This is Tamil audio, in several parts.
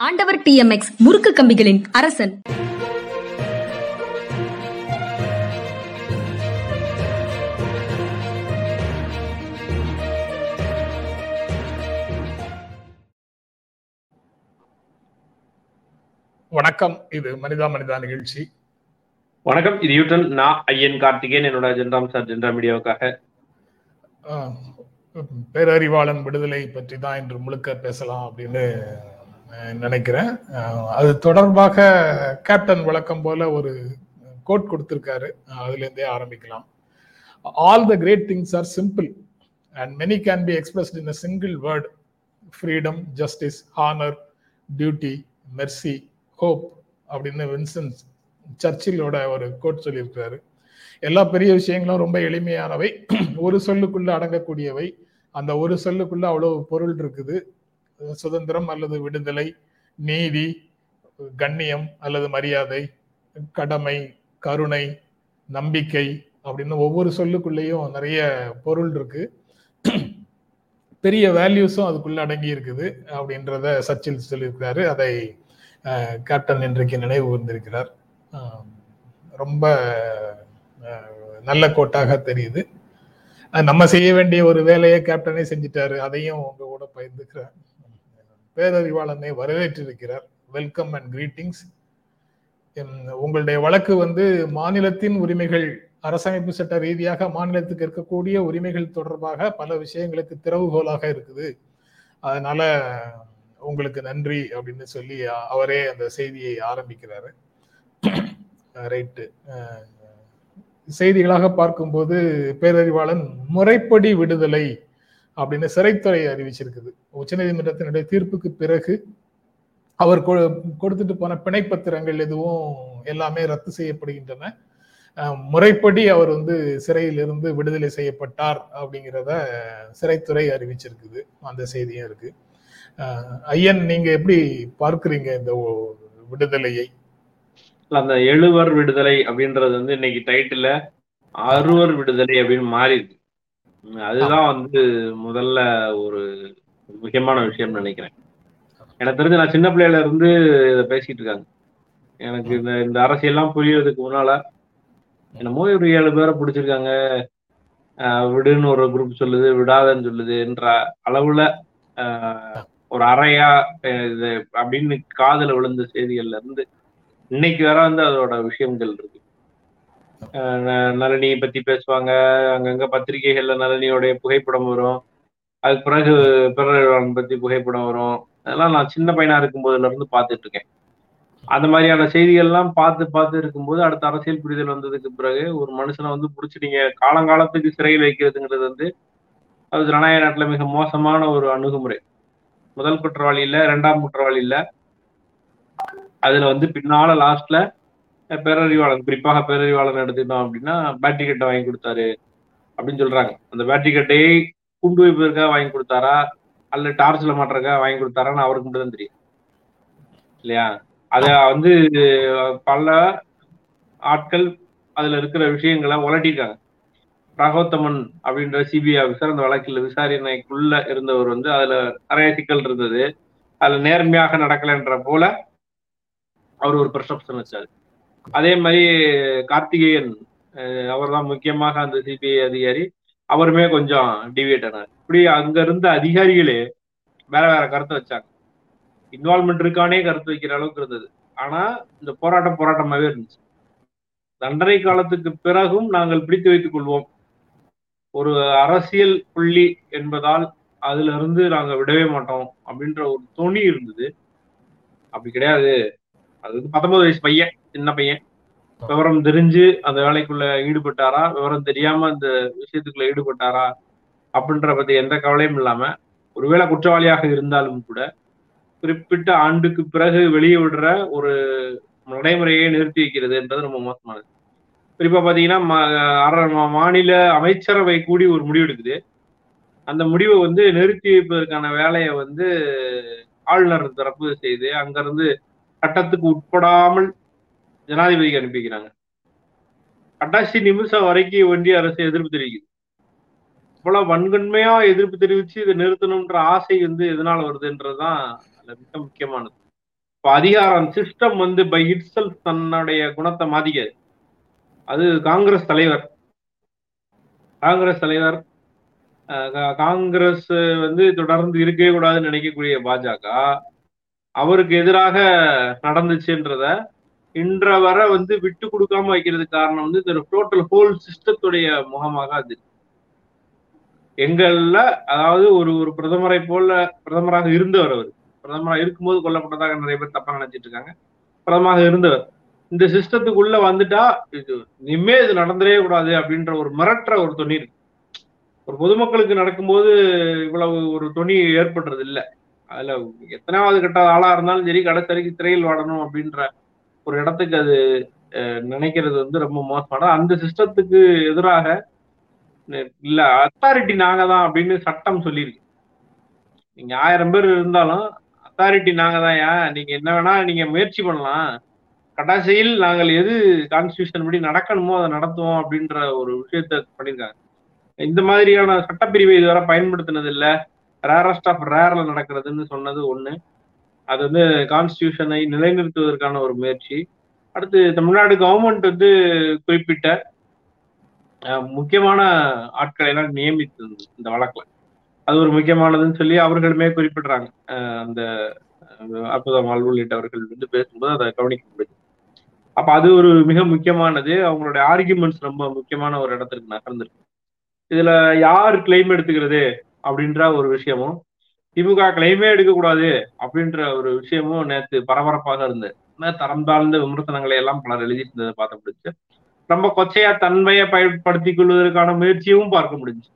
ஆண்டவர் டிஎம்எக்ஸ் முறுக்கு கம்பிகளின் அரசன். வணக்கம். இது மனிதா மனிதா நிகழ்ச்சி. வணக்கம். இது யூட்டன் நான் ஐயன் கார்த்திகேயன் என்னோட ஜென்ராம் சார் ஜென்ரா மீடியாவுக்காக. ஆஹ், பேரறிவாளன் விடுதலை பற்றி தான் இன்று முழுக்க பேசலாம் அப்படின்னு நினைக்கிறேன். அது தொடர்பாக கேப்டன் வழக்கம் போல ஒரு கோட் கொடுத்திருக்காரு. அதுலேருந்தே ஆரம்பிக்கலாம். All the great things are simple and many can be expressed in a single word freedom justice honour duty mercy hope அப்படின்னு வின்சன் சர்ச்சிலோட ஒரு கோட் சொல்லியிருக்கிறாரு. எல்லா பெரிய விஷயங்களும் ரொம்ப எளிமையானவை. ஒரு சொல்லுக்குள்ள அடங்கக்கூடியவை. அந்த ஒரு சொல்லுக்குள்ள அவ்வளவு பொருள் இருக்குது. சுதந்திரம் அல்லது விடுதலை நீதி கண்ணியம் அல்லது மரியாதை கடமை கருணை நம்பிக்கை அப்படின்னு ஒவ்வொரு சொல்லுக்குள்ளேயும் நிறைய பொருள் இருக்கு. பெரிய வேல்யூஸும் அதுக்குள்ள அடங்கி இருக்குது அப்படின்றத சச்சில் சொல்லியிருக்கிறாரு. அதை கேப்டன் இன்றைக்கு நினைவு வந்திருக்கிறார் ரொம்ப நல்ல கோட்டாக தெரியுது. நம்ம செய்ய வேண்டிய ஒரு வேலையை கேப்டனே செஞ்சிட்டாரு. அதையும் உங்க கூட பகிர்ந்துக்கிறார் பேரறிவாளனை வரவேற்றிருக்கிறார். வெல்கம் அண்ட் கிரீட்டிங்ஸ் உங்களுடைய வழக்கு வந்து மாநிலத்தின் உரிமைகள் அரசமைப்பு சட்ட ரீதியாக மாநிலத்துக்கு இருக்கக்கூடிய உரிமைகள் தொடர்பாக பல விஷயங்களுக்கு திறவுகோலாக இருக்குது. அதனால உங்களுக்கு நன்றி அப்படின்னு சொல்லி அவரே அந்த செய்தியை ஆரம்பிக்கிறாரு. ரைட்டு செய்திகளாக பார்க்கும்போது பேரறிவாளன் முறைப்படி விடுதலை அப்படின்னு சிறைத்துறை அறிவிச்சிருக்குது. உச்சநீதிமன்றத்தினுடைய தீர்ப்புக்கு பிறகு அவர் கொ- கொடுத்துட்டு போன பிணைப்பத்திரங்கள் எதுவும் எல்லாமே ரத்து செய்யப்படுகின்றன. முறைப்படி அவர் வந்து சிறையிலிருந்து விடுதலை செய்யப்பட்டார் அப்படிங்கிறத சிறைத்துறை அறிவிச்சிருக்குது. அந்த செய்தியும் இருக்கு. ஐயன் நீங்க எப்படி பார்க்குறீங்க இந்த விடுதலையை? அந்த எழுவர் விடுதலை அப்படின்றது வந்து இன்னைக்கு டைட்டில் அறுவர் விடுதலை அப்படின்னு மாறிடுது அதுதான் வந்து முதல்ல ஒரு முக்கியமான விஷயம்னு நினைக்கிறேன். எனக்கு தெரிஞ்சு நான் சின்ன பிள்ளையில இருந்து இதை பேசிட்டு இருக்காங்க. எனக்கு இந்த இந்த அரசியல்லாம் புரியறதுக்கு முன்னால என்னமோ ஒரு ஏழு பேரை பிடிச்சிருக்காங்க. ஆஹ் விடுன்னு ஒரு குரூப் சொல்லுது விடாதன்னு சொல்லுதுன்ற அளவுல ஆஹ் ஒரு அறையா இது அப்படின்னு காதுல விழுந்த செய்திகள்ல இருந்து இன்னைக்கு வர வந்து அதோட விஷயங்கள் இருக்கு. நளினியை பத்தி பேசுவாங்க. அங்கங்க பத்திரிகைகள்ல நளினியோடைய புகைப்படம் வரும். அதுக்கு பிறகு பிறன் பத்தி புகைப்படம் வரும். அதெல்லாம் நான் சின்ன பையனா இருக்கும்போதுல இருந்து பார்த்துட்டு இருக்கேன். அந்த மாதிரியான செய்திகள்லாம் பார்த்து பார்த்து இருக்கும்போது அடுத்த அரசியல் புரிதல் வந்ததுக்கு பிறகு ஒரு மனுஷனை வந்து பிடிச்சிட்டீங்க. காலங்காலத்துக்கு சிறையில் வைக்கிறதுங்கிறது வந்து அது ஜனநாயக நாட்டில் மிக மோசமான ஒரு அணுகுமுறை. முதல் குற்றவாளி இல்ல ரெண்டாம் குற்றவாளி இல்ல. அதுல வந்து பின்னால லாஸ்ட்ல பேரறிவாளன் குறிப்பாக பேரறிவாளன் எடுத்துக்கிட்டோம் அப்படின்னா பேட்டரி கட்டை வாங்கி கொடுத்தாரு அப்படின்னு சொல்றாங்க. அந்த பேட்டரி கட்டையை குண்டு வைப்பதற்காக வாங்கி கொடுத்தாரா? அல்ல டார்ச்ல மாட்டுறதுக்காக வாங்கி கொடுத்தாரான்னு அவருக்கு மட்டும் தான் தெரியும். இல்லையா? அத வந்து பல ஆட்கள் அதுல இருக்கிற விஷயங்களை உலட்டிருக்காங்க பிரகோத்தமன் அப்படின்ற சிபிஐ ஆபிசர் அந்த வழக்கில் விசாரணைக்குள்ள இருந்தவர் வந்து அதுல நிறைய சிக்கல் இருந்தது. அதுல நேர்மையாக நடக்கலைன்ற போல அவர் ஒரு பெர்செப்ஷன் வச்சாரு. அதே மாதிரி கார்த்திகேயன் அவர் தான் முக்கியமாக அந்த சிபிஐ அதிகாரி. அவருமே கொஞ்சம் டிவியேட் ஆனார். இப்படி அங்க இருந்த அதிகாரிகளே வேற வேற கருத்தை வச்சாங்க. இன்வால்மெண்ட் இருக்கானே கருத்து வைக்கிற அளவுக்கு இருந்தது. ஆனா இந்த போராட்டம் போராட்டமாவே இருந்துச்சு. தண்டனை காலத்துக்கு பிறகும் நாங்கள் பிடித்து வைத்துக் கொள்வோம். ஒரு அரசியல் புள்ளி என்பதால் அதுல இருந்து நாங்க விடவே மாட்டோம் அப்படின்ற ஒரு துணி இருந்தது. அப்படி கிடையாது. அது வந்து பத்தொன்பது வயசு பையன். சின்ன பையன். விவரம் தெரிஞ்சு அந்த வேலைக்குள்ள ஈடுபட்டாரா? விவரம் தெரியாம அந்த விஷயத்துக்குள்ள ஈடுபட்டாரா? அப்படின்ற பத்தி எந்த கவலையும் இல்லாம ஒருவேளை குற்றவாளியாக இருந்தாலும் கூட குறிப்பிட்ட ஆண்டுக்கு பிறகு வெளியே விடுற ஒரு நடைமுறையை நிறுத்தி வைக்கிறதுன்றது ரொம்ப மோசமானது. குறிப்பா பாத்தீங்கன்னா மாநில அமைச்சரவை கூடி ஒரு முடிவு எடுக்குது. அந்த முடிவை வந்து நிறுத்தி வைப்பதற்கான வேலையை வந்து ஆளுநர் தரப்பு செய்து அங்கிருந்து சட்டத்துக்கு உட்படாமல் ஜனாதிபதிக்கு அனுப்பிக்கிறாங்க. கடைசி நிமிஷம் வரைக்கும் ஒன்றிய அரசு எதிர்ப்பு தெரிவிக்குது. இவ்வளவு வன்கண்மையா எதிர்ப்பு தெரிவிச்சு இதை நிறுத்தணும்ன்ற ஆசை வந்து எதனால வருதுன்றதுதான் மிக முக்கியமானது. இப்போ அதிகாரம் சிஸ்டம் வந்து பை இட்செல்ஃப் தன்னுடைய குணத்தை மாத்திக்காது. அது காங்கிரஸ் தலைவர். காங்கிரஸ் தலைவர் காங்கிரஸ் வந்து தொடர்ந்து இருக்கவே கூடாதுன்னு நினைக்கக்கூடிய பாஜக அவருக்கு எதிராக நடந்துச்சுன்றத இன்ற வர வந்து விட்டு கொடுக்காம வைக்கிறதுக்கு காரணம் வந்து இந்த டோட்டல் ஹோல் சிஸ்டத்துடைய முகமாக அது. எங்கள்ல அதாவது ஒரு ஒரு பிரதமரை போல பிரதமராக இருந்தவர் அவர். பிரதமராக இருக்கும்போது கொல்லப்பட்டதாக நிறைய பேர் தப்பா நினைச்சிட்டு இருக்காங்க. பிரதமராக இருந்தவர். இந்த சிஸ்டத்துக்குள்ள வந்துட்டா இது இனிமே இது நடந்துடவே கூடாது அப்படின்ற ஒரு மிரட்டுற ஒரு துணி இருக்கு. ஒரு பொதுமக்களுக்கு நடக்கும்போது இவ்வளவு ஒரு துணி ஏற்படுறது இல்ல அதுல எத்தனாவது கட்ட ஆளா இருந்தாலும் சரி கடைசி திரையில் வாடணும் அப்படின்ற ஒரு இடத்துக்கு அது நினைக்கிறது வந்து ரொம்ப மோசமான அந்த சிஸ்டத்துக்கு எதிராக இல்ல அத்தாரிட்டி நாங்க தான் அப்படின்னு சட்டம் சொல்லியிருக்கு நீங்க ஆயிரம் பேர் இருந்தாலும் அத்தாரிட்டி நாங்க தான் ஏன் நீங்க என்ன வேணா நீங்க முயற்சி பண்ணலாம். கடைசியில் நாங்கள் எது கான்ஸ்டியூஷன் படி நடக்கணுமோ அதை நடத்துவோம் அப்படின்ற ஒரு விஷயத்த பண்ணியிருக்காங்க இந்த மாதிரியான சட்டப்பிரிவை இதுவரை பயன்படுத்தினது இல்ல ரேரஸ்ட் ஆஃப் ரேர்ல நடக்கிறதுன்னு சொன்னது ஒன்று அது வந்து கான்ஸ்டியூஷனை நிலைநிறுத்துவதற்கான ஒரு முயற்சி. அடுத்து தமிழ்நாடு கவர்மெண்ட் வந்து குறிப்பிட்ட முக்கியமான ஆட்களை எல்லாம் நியமித்தது இந்த வழக்குல. அது ஒரு முக்கியமானதுன்னு சொல்லி அவர்களுமே குறிப்பிடுறாங்க. அந்த அஹ், அற்புதமால் உள்ளிட்டவர்கள் வந்து பேசும்போது அதை கவனிக்க முடியுது. அப்ப அது ஒரு மிக முக்கியமானது. அவங்களுடைய ஆர்குமெண்ட்ஸ் ரொம்ப முக்கியமான ஒரு இடத்திற்கு நகர்ந்திருக்கு. இதுல யார் கிளைம் எடுத்துக்கிறது அப்படின்ற ஒரு விஷயமும் திமுக கிளைமே எடுக்கக்கூடாது அப்படின்ற ஒரு விஷயமும் நேற்று பரபரப்பாக இருந்தது. தரம் தாழ்ந்த விமர்சனங்களை எல்லாம் பலர் எழுதிட்டு இருந்ததை பார்த்த முடிஞ்சு ரொம்ப கொச்சையா தன்மையை பயன்படுத்திக் கொள்வதற்கான முயற்சியும் பார்க்க முடிஞ்சு.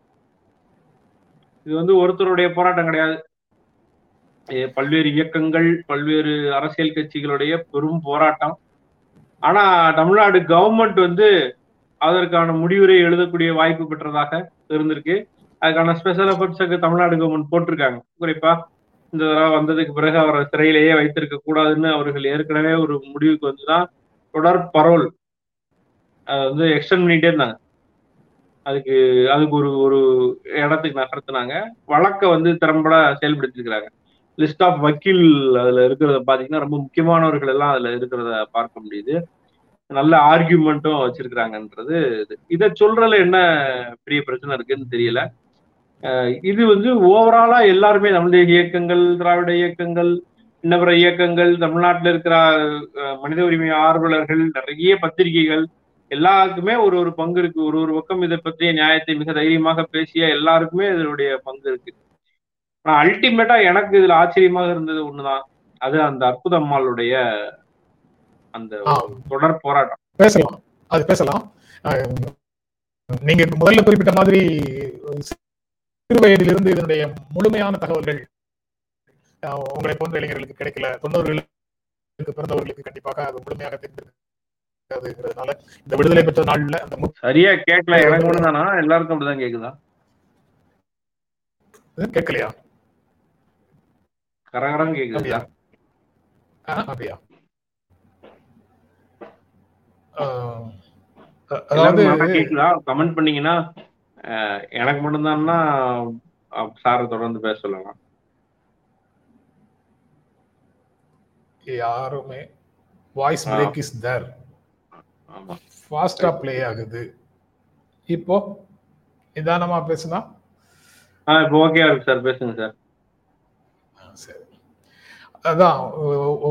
இது வந்து ஒருத்தருடைய போராட்டம் கிடையாது. பல்வேறு இயக்கங்கள் பல்வேறு அரசியல் கட்சிகளுடைய பெரும் போராட்டம். ஆனா தமிழ்நாடு கவர்மெண்ட் வந்து அதற்கான முடிவுரை எழுதக்கூடிய வாய்ப்பு பெற்றதாக இருந்திருக்கு. அதுக்கான ஸ்பெஷல் எஃபர்ட்ஸுக்கு தமிழ்நாடு கவர்மெண்ட் போட்டிருக்காங்க. குறிப்பா இந்த தடவை வந்ததுக்கு பிறகு அவரை சிறையிலேயே வைத்திருக்க கூடாதுன்னு அவர்கள் ஏற்கனவே ஒரு முடிவுக்கு வந்துதான் தொடர் பரோல் அதை வந்து எக்ஸ்டெண்ட் பண்ணிட்டே இருந்தாங்க. அதுக்கு அதுக்கு ஒரு ஒரு இடத்துக்கு நகர்த்தினாங்க. வழக்கை வந்து திறம்பட செயல்படுத்திருக்கிறாங்க லிஸ்ட் ஆஃப் வக்கீல் அதுல இருக்கிறத பாத்தீங்கன்னா ரொம்ப முக்கியமானவர்கள் எல்லாம் அதுல இருக்கிறத பார்க்க முடியுது. நல்ல ஆர்கியூமெண்ட்டும் வச்சிருக்கிறாங்கன்றது இது. இதை சொல்றதுல என்ன பெரிய பிரச்சனை இருக்குன்னு தெரியல. இது வந்து ஓவராலா எல்லாருமே தேசிய இயக்கங்கள் திராவிட இயக்கங்கள் இன்ன பிற இயக்கங்கள் தமிழ்நாட்டில் இருக்கிற மனித உரிமை ஆர்வலர்கள் நிறைய பத்திரிகைகள் எல்லாருக்குமே ஒரு ஒரு பங்கு இருக்கு. ஒரு ஒரு பக்கம் இதை பற்றிய நியாயத்தை மிக தைரியமாக பேசிய எல்லாருக்குமே இதனுடைய பங்கு இருக்கு. ஆனா அல்டிமேட்டா எனக்கு இதுல ஆச்சரியமாக இருந்தது ஒண்ணுதான். அது அந்த அற்புதம்மாளுடைய அந்த ஆ, தொடர் போராட்டம். பேசலாம். அது பேசலாம். நீங்க முதல்ல குறிப்பிட்ட மாதிரி சிறு வயதிலிருந்து இதனுடைய முழுமையான தகவல்கள் உங்களை போன்ற இளைஞர்களுக்கு கிடைக்கல. தொண்ணூறுகளுக்கு பிறந்தவர்களுக்கு கண்டிப்பாக அது முழுமையாக தெரிந்திருக்காதுங்கிறதுனால இந்த விடுதலை பெற்ற நாள்ல அந்த சரியா கேட்கல. எனக்கு எல்லாருக்கும் அப்படிதான் கேக்குதா? கேட்கலையா? கரகரம் கேக்குதா. அப்படியா? அதாவது கமெண்ட் பண்ணீங்கன்னா எனக்கு மட்டும்தான்னா சாரை தொடர்ந்து பேச சொல்லலாம். யாருமே வாய்ஸ். பிரேக் இஸ் தேர் ஃபாஸ்டா ப்ளே ஆகுது. இப்போ நிதானமா பேசுனா? ஆ இப்போ ஓகே இருக்கு சார் பேசுங்க சார் சரி. அதான்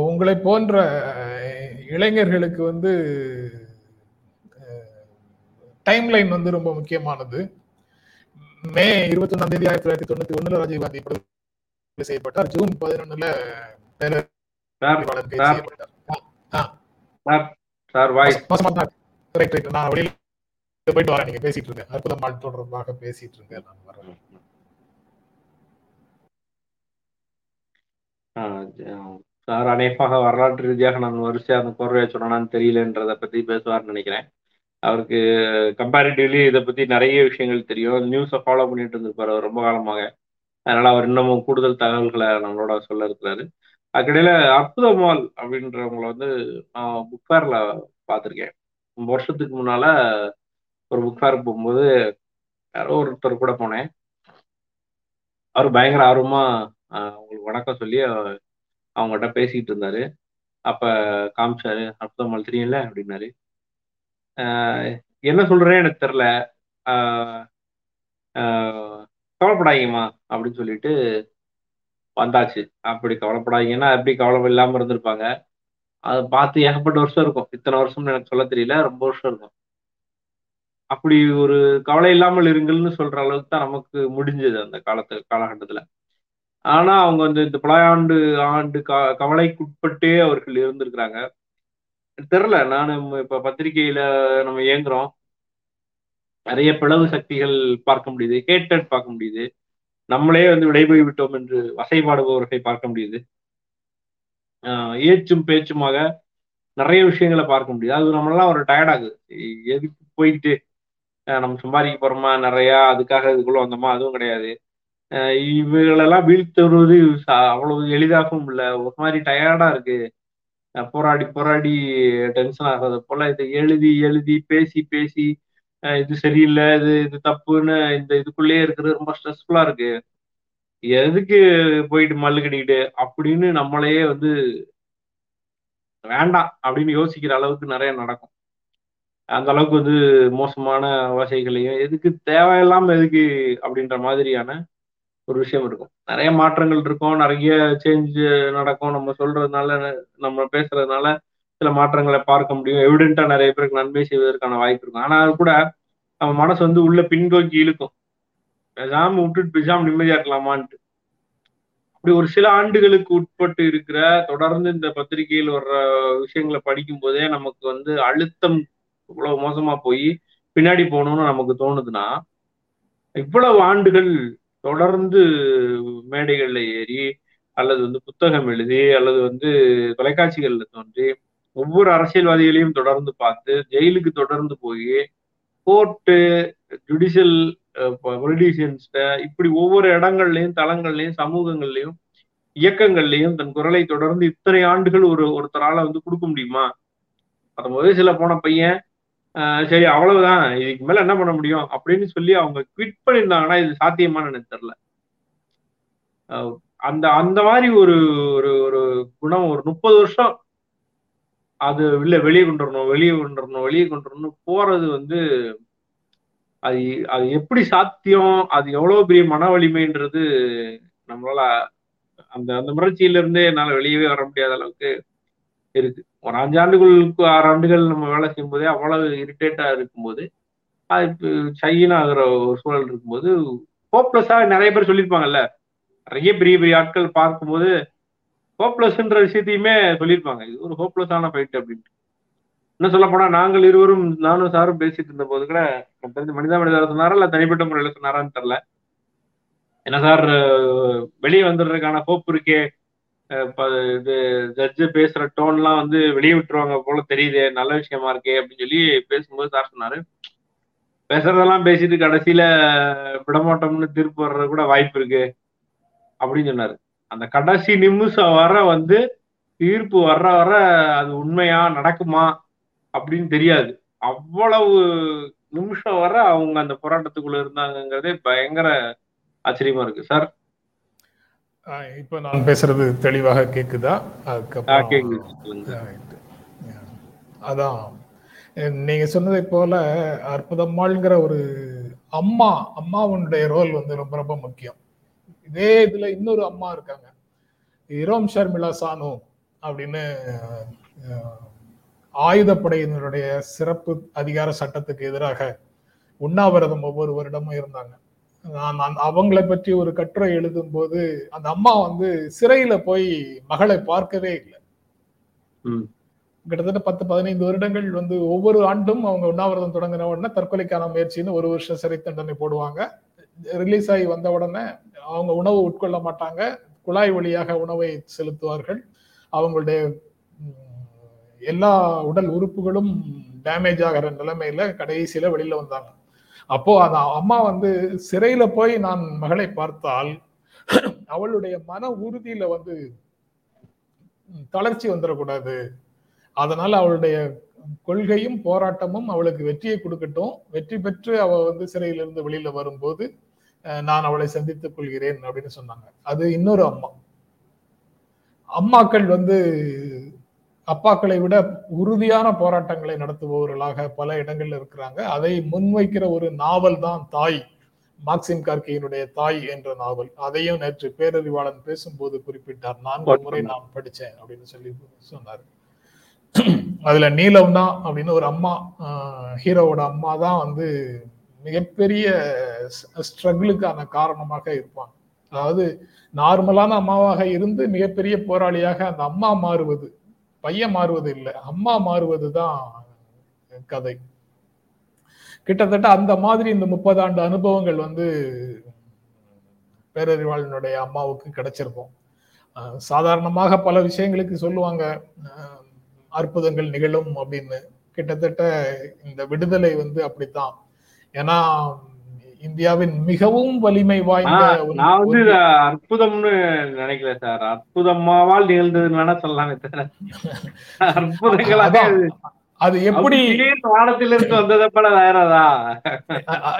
உங்களை போன்ற இளைஞர்களுக்கு வந்து டைம் லைன் வந்து ரொம்ப முக்கியமானது. மே இருபத்தி ஒன்னாம் தேதி ஆயிரத்தி தொள்ளாயிரத்தி தொண்ணூத்தி ஒண்ணுல ராஜீவ்காந்தி படுகொலை செய்யப்பட்டார். ஜூன் பதினொன்னுல நான் வெளியில போயிட்டு வரேன். நீங்க பேசிட்டு இருங்க. அற்புதமாள் தொடர்பாக பேசிட்டு இருங்க. நான் வரேன். சார் அநேகமாக வரலாற்று ரீதியாக நான் வரிசையா அந்த கோர்வையா சொன்னான்னு தெரியலன்றதை பத்தி பேசுவார்னு நினைக்கிறேன். அவருக்கு கம்பேரிட்டிவ்லி இதை பத்தி நிறைய விஷயங்கள் தெரியும். நியூஸை ஃபாலோ பண்ணிட்டு இருந்திருப்பாரு அவர் ரொம்ப காலமாக. அதனால அவர் இன்னமும் கூடுதல் தகவல்களை நம்மளோட சொல்ல இருக்கிறாரு. அதுக்கிடையில அற்புதமால் அப்படின்றவங்கள வந்து நான் புக் ஃபேர்ல பார்த்துருக்கேன். ரொம்ப வருஷத்துக்கு முன்னால ஒரு புக் ஃபேர் போகும்போது யாரோ ஒருத்தர் கூட போனேன். அவர் பயங்கர ஆர்வமா அவங்களுக்கு வணக்கம் சொல்லி அவங்ககிட்ட பேசிட்டு இருந்தாரு. அப்ப காமிச்சாரு அற்புதமால் தெரியல அப்படின்னாரு. என்ன சொல்றேன்னு எனக்கு தெரில கவலைப்படாதீங்கம்மா அப்படின்னு சொல்லிட்டு வந்தாச்சு. அப்படி கவலைப்படாதீங்கன்னா எப்படி கவலை இல்லாம இருந்திருப்பாங்க. அதை பார்த்து ஏகப்பட்ட வருஷம் இருக்கும். இத்தனை வருஷம்னு எனக்கு சொல்ல தெரியல. ரொம்ப வருஷம் இருக்கும். அப்படி ஒரு கவலை இல்லாமல் இருங்கள்னு சொல்ற அளவுக்கு தான் நமக்கு முடிஞ்சது அந்த காலத்து காலகட்டத்துல. ஆனா அவங்க வந்து இந்த பல ஆண்டு ஆண்டு க கவலைக்குட்பட்டே அவர்கள் இருந்திருக்கிறாங்க. தெரில நான் இப்ப பத்திரிகையில நம்ம இயங்குறோம். நிறைய பிளவு சக்திகள் பார்க்க முடியுது. ஹேட்டட் பார்க்க முடியுது. நம்மளே வந்து விடைபோய் விட்டோம் என்று வசைபாடுபவர்களை பார்க்க முடியுது. ஏச்சும் பேச்சுமாக நிறைய விஷயங்களை பார்க்க முடியுது. அது நம்மளாம் ஒரு டயர்டாகுது எதுக்கு போயிட்டு நம்ம சம்பாதிக்க போறோமா? நிறையா அதுக்காக இதுக்குள்ள வந்தோமா? அதுவும் கிடையாது. இவைகளெல்லாம் வீழ்த்துறது அவ்வளவு எளிதாகவும் இல்லை. ஒரு மாதிரி டயர்டா இருக்கு. போராடி போராடி டென்ஷன் ஆகிறது போல இதை எழுதி எழுதி பேசி பேசி இது சரியில்லை இது இது தப்புன்னு இந்த இதுக்குள்ளேயே இருக்கிறது ரொம்ப ஸ்ட்ரெஸ்ஃபுல்லா இருக்கு. எதுக்கு போயிட்டு மல்லு கட்டிக்கிட்டு அப்படின்னு நம்மளையே வந்து வேண்டாம் அப்படின்னு யோசிக்கிற அளவுக்கு நிறைய நடக்கும். அந்த அளவுக்கு வந்து மோசமான வசைகளையும் எதுக்கு தேவையில்லாம எதுக்கு அப்படின்ற மாதிரியான ஒரு விஷயம் இருக்கும். நிறைய மாற்றங்கள் இருக்கும். நிறைய சேஞ்ச் நடக்கும். நம்ம சொல்றதுனால நம்ம பேசுறதுனால சில மாற்றங்களை பார்க்க முடியும். எவிடென்ட்டா நிறைய பேருக்கு நன்மை செய்வதற்கான வாய்ப்பு இருக்கும். ஆனா அது கூட நம்ம மனசு வந்து உள்ள பின்தோக்கி இழுக்கும். பேசாம விட்டுட்டு பேசாம நிம்மதியா இருக்கலாமான்ட்டு. அப்படி ஒரு சில ஆண்டுகளுக்கு உட்பட்டு இருக்கிற தொடர்ந்து இந்த பத்திரிகையில் வர்ற விஷயங்களை படிக்கும் போதே நமக்கு வந்து அழுத்தம் இவ்வளவு மோசமா போய் பின்னாடி போகணும்னு நமக்கு தோணுதுன்னா இவ்வளவு ஆண்டுகள் தொடர்ந்து மேடைகளில் ஏறி அல்லது வந்து புத்தகம் எழுதி அல்லது வந்து தொலைக்காட்சிகளில் தோன்றி ஒவ்வொரு அரசியல்வாதிகளையும் தொடர்ந்து பார்த்து ஜெயிலுக்கு தொடர்ந்து போய் கோர்ட்டு ஜுடிஷியல் பொலிட்டீஷியன்ஸ்ட இப்படி ஒவ்வொரு இடங்கள்லையும் தளங்கள்லையும் சமூகங்கள்லையும் இயக்கங்கள்லையும் தன் குரலை தொடர்ந்து இத்தனை ஆண்டுகள் ஒரு ஒருத்தரால வந்து கொடுக்க முடியுமா? அது முதல் சில போன பையன் சரி அவ்வளவுதான். இதுக்கு மேல என்ன பண்ண முடியும்? அப்படின்னு சொல்லி அவங்க குவிட் பண்ணியிருந்தாங்கன்னா இது சாத்தியமானு எனக்கு தெரியல. அந்த அந்த மாதிரி ஒரு ஒரு ஒரு குணம் ஒரு முப்பது வருஷம் அது இல்ல வெளியே கொண்டு வரணும் வெளியே கொண்டு வரணும் வெளியே கொண்டு வரணும் போறது வந்து அது அது எப்படி சாத்தியம்? அது எவ்வளவு பெரிய மன வலிமைன்றது நம்மளால அந்த அந்த முயற்சியில இருந்தே என்னால வெளியவே வர முடியாத அளவுக்கு இருக்கு. ஒரு அஞ்சு ஆண்டுகளுக்கு ஆறு ஆண்டுகள் நம்ம வேலை செய்யும் போதே அவ்வளவு இரிட்டேட்டா இருக்கும்போது அது சைனா ஆகிற ஒரு சூழல் இருக்கும்போது ஹோப்லெஸ்ஸா நிறைய பேர் சொல்லியிருப்பாங்கல்ல. நிறைய பெரிய பெரிய ஆட்கள் பார்க்கும்போது ஹோப்லெஸ்ன்ற விஷயத்தையுமே சொல்லியிருப்பாங்க. இது ஒரு ஹோப்லெஸ்ஸான ஃபைட் அப்படின்ட்டு. இன்னும் சொல்ல போனா நாங்கள் இருவரும் நானும் சாரும் பேசிட்டு இருந்த போது கூட தெரிஞ்சு மனிதா மனிதா சொன்னாரா இல்ல தனிப்பட்ட முறையில் சொன்னாரான்னு தெரியல. என்ன சார் வெளியே வந்துடுறதுக்கான ஹோப் இருக்கே. இது ஜட்ஜு பேசுற டோன்லாம் வந்து வெளியே விட்டுருவாங்க போல தெரியுது நல்ல விஷயமா இருக்கே அப்படின்னு சொல்லி பேசும்போது சார் சொன்னாரு. பேசுறதெல்லாம் பேசிட்டு கடைசியில விடமாட்டோம்னு தீர்ப்பு வர்றது கூட வாய்ப்பு இருக்கு அப்படின்னு சொன்னாரு. அந்த கடைசி நிமிஷம் வர வந்து தீர்ப்பு வர்ற வர அது உண்மையா நடக்குமா அப்படின்னு தெரியாது. அவ்வளவு நிமிஷம் வர அவங்க அந்த போராட்டத்துக்குள்ள இருந்தாங்கிறதே பயங்கர ஆச்சரியமா இருக்கு. சார் இப்ப நான் பேசுறது தெளிவாக கேக்குதா? அதான். நீங்க சொன்னதை போல அற்புதமாள்ங்கிற ஒரு அம்மா அம்மாவுடைய ரோல் வந்து ரொம்ப ரொம்ப முக்கியம். இதே இதுல இன்னொரு அம்மா இருக்காங்க. இரோம் ஷர்மிளா சானு அப்படின்னு ஆயுதப்படையினருடைய சிறப்பு அதிகார சட்டத்துக்கு எதிராக உண்ணாவிரதம் ஒவ்வொரு வருடமும் இருந்தாங்க. அவங்கள பற்றி ஒரு கட்டுரை எழுதும் போது அந்த அம்மா வந்து சிறையில போய் மகளை பார்க்கவே இல்லை. கிட்டத்தட்ட பத்து பதினைந்து வருடங்கள் வந்து ஒவ்வொரு ஆண்டும் அவங்க உண்ணாவிரதம் தொடங்கின உடனே தற்கொலைக்கான முயற்சின்னு ஒரு வருஷம் சிறை தண்டனை போடுவாங்க. ரிலீஸ் ஆகி வந்த உடனே அவங்க உணவு உட்கொள்ள மாட்டாங்க. குழாய் வழியாக உணவை செலுத்துவார்கள். அவங்களுடைய எல்லா உடல் உறுப்புகளும் டேமேஜ் ஆகிற நிலைமையில கடைசியில வெளியில வந்தாங்க. அப்போ அந்த அம்மா வந்து சிறையில போய் நான் மகளை பார்த்தால் அவளுடைய மன உறுதியில வந்து தளர்ச்சி வந்துடக்கூடாது. அதனால அவளுடைய கொள்கையும் போராட்டமும் அவளுக்கு வெற்றியை கொடுக்கட்டும். வெற்றி பெற்று அவ வந்து சிறையிலிருந்து வெளியில வரும்போது நான் அவளை சந்தித்துக் கொள்கிறேன் அப்படின்னு சொன்னாங்க. அது இன்னொரு அம்மா. அம்மாக்கள் வந்து அப்பாக்களை விட உறுதியான போராட்டங்களை நடத்துபவர்களாக பல இடங்கள்ல இருக்கிறாங்க. அதை முன்வைக்கிற ஒரு நாவல் தான் தாய். மார்க்சிம் கார்கியினுடைய தாய் என்ற நாவல். அதையும் நேற்று பேரறிவாளன் பேசும்போது குறிப்பிட்டார். நான்கு முறை நான் படிச்சேன் அப்படின்னு சொல்லி சொன்னார். அதுல நீலம்னா அப்படின்னு ஒரு அம்மா ஹீரோவோட அம்மா தான் வந்து மிகப்பெரிய ஸ்ட்ரகிளுக்கான காரணமாக இருப்பாங்க. அதாவது நார்மலான அம்மாவாக இருந்து மிகப்பெரிய போராளியாக அந்த அம்மா மாறுவது பையன் மாறுவது இல்லை அம்மா மாறுவது தான் கதை. கிட்டத்தட்ட அந்த மாதிரி இந்த முப்பது ஆண்டு அனுபவங்கள் வந்து பேரறிவாளனுடைய அம்மாவுக்கு கிடைச்சிருக்கும். சாதாரணமாக பல விஷயங்களுக்கு சொல்லுவாங்க அற்புதங்கள் நிகழும் அப்படின்னு. கிட்டத்தட்ட இந்த விடுதலை வந்து அப்படித்தான். ஏன்னா இந்தியாவின் மிகவும் வலிமை வாய்ந்த நான் வந்து அற்புதம்னு நினைக்கல சார். அற்புதமாவால் நிகழ்ந்ததுன்னு வேணா சொல்லலாமே தவிர அற்புதங்களாக அது எப்படி வானத்திலிருந்து வந்ததை போல வேறதா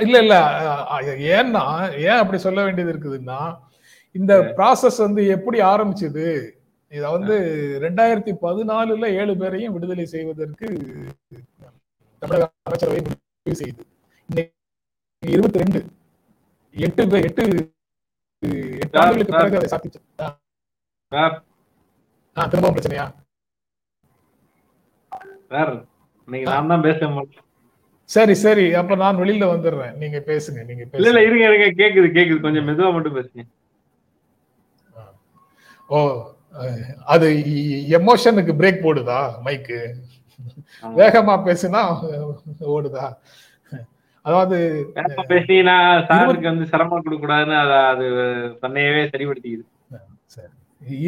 இல்ல இல்ல. ஏன்னா ஏன் அப்படி சொல்ல வேண்டியது இருக்குதுன்னா இந்த ப்ராசஸ் வந்து எப்படி ஆரம்பிச்சது? இத வந்து ரெண்டாயிரத்தி பதினாலுல ஏழு பேரையும் விடுதலை செய்வதற்கு தமிழக அமைச்சரவை முடிவு இன்னைக்கு இருபத்தி ரெண்டு எட்டு எட்டு எட்டு ஆண்டுகளுக்கு பிறகு அதை சாதிச்சு திரும்பவும் பிரச்சனையா? சார் நான் தான் பேச மாட்டேன் சரி சரி. அப்ப நான் வெளியில வந்துடுறேன். நீங்க பேசுங்க நீங்க இல்ல இல்ல இருங்க இருங்க. கேக்குது கேக்குது. கொஞ்சம் மெதுவா மட்டும் பேசுங்க. ஓ அது எமோஷனுக்கு பிரேக் போடுதா மைக்கு. வேகமா பேசுனா ஓடுதா? அதாவது வேகமா பேசினா சாருக்கு வந்து சிரமம் கொடுக்க கூடாதுன்னு அத தன்னையவே சரிப்படுத்திக்குது.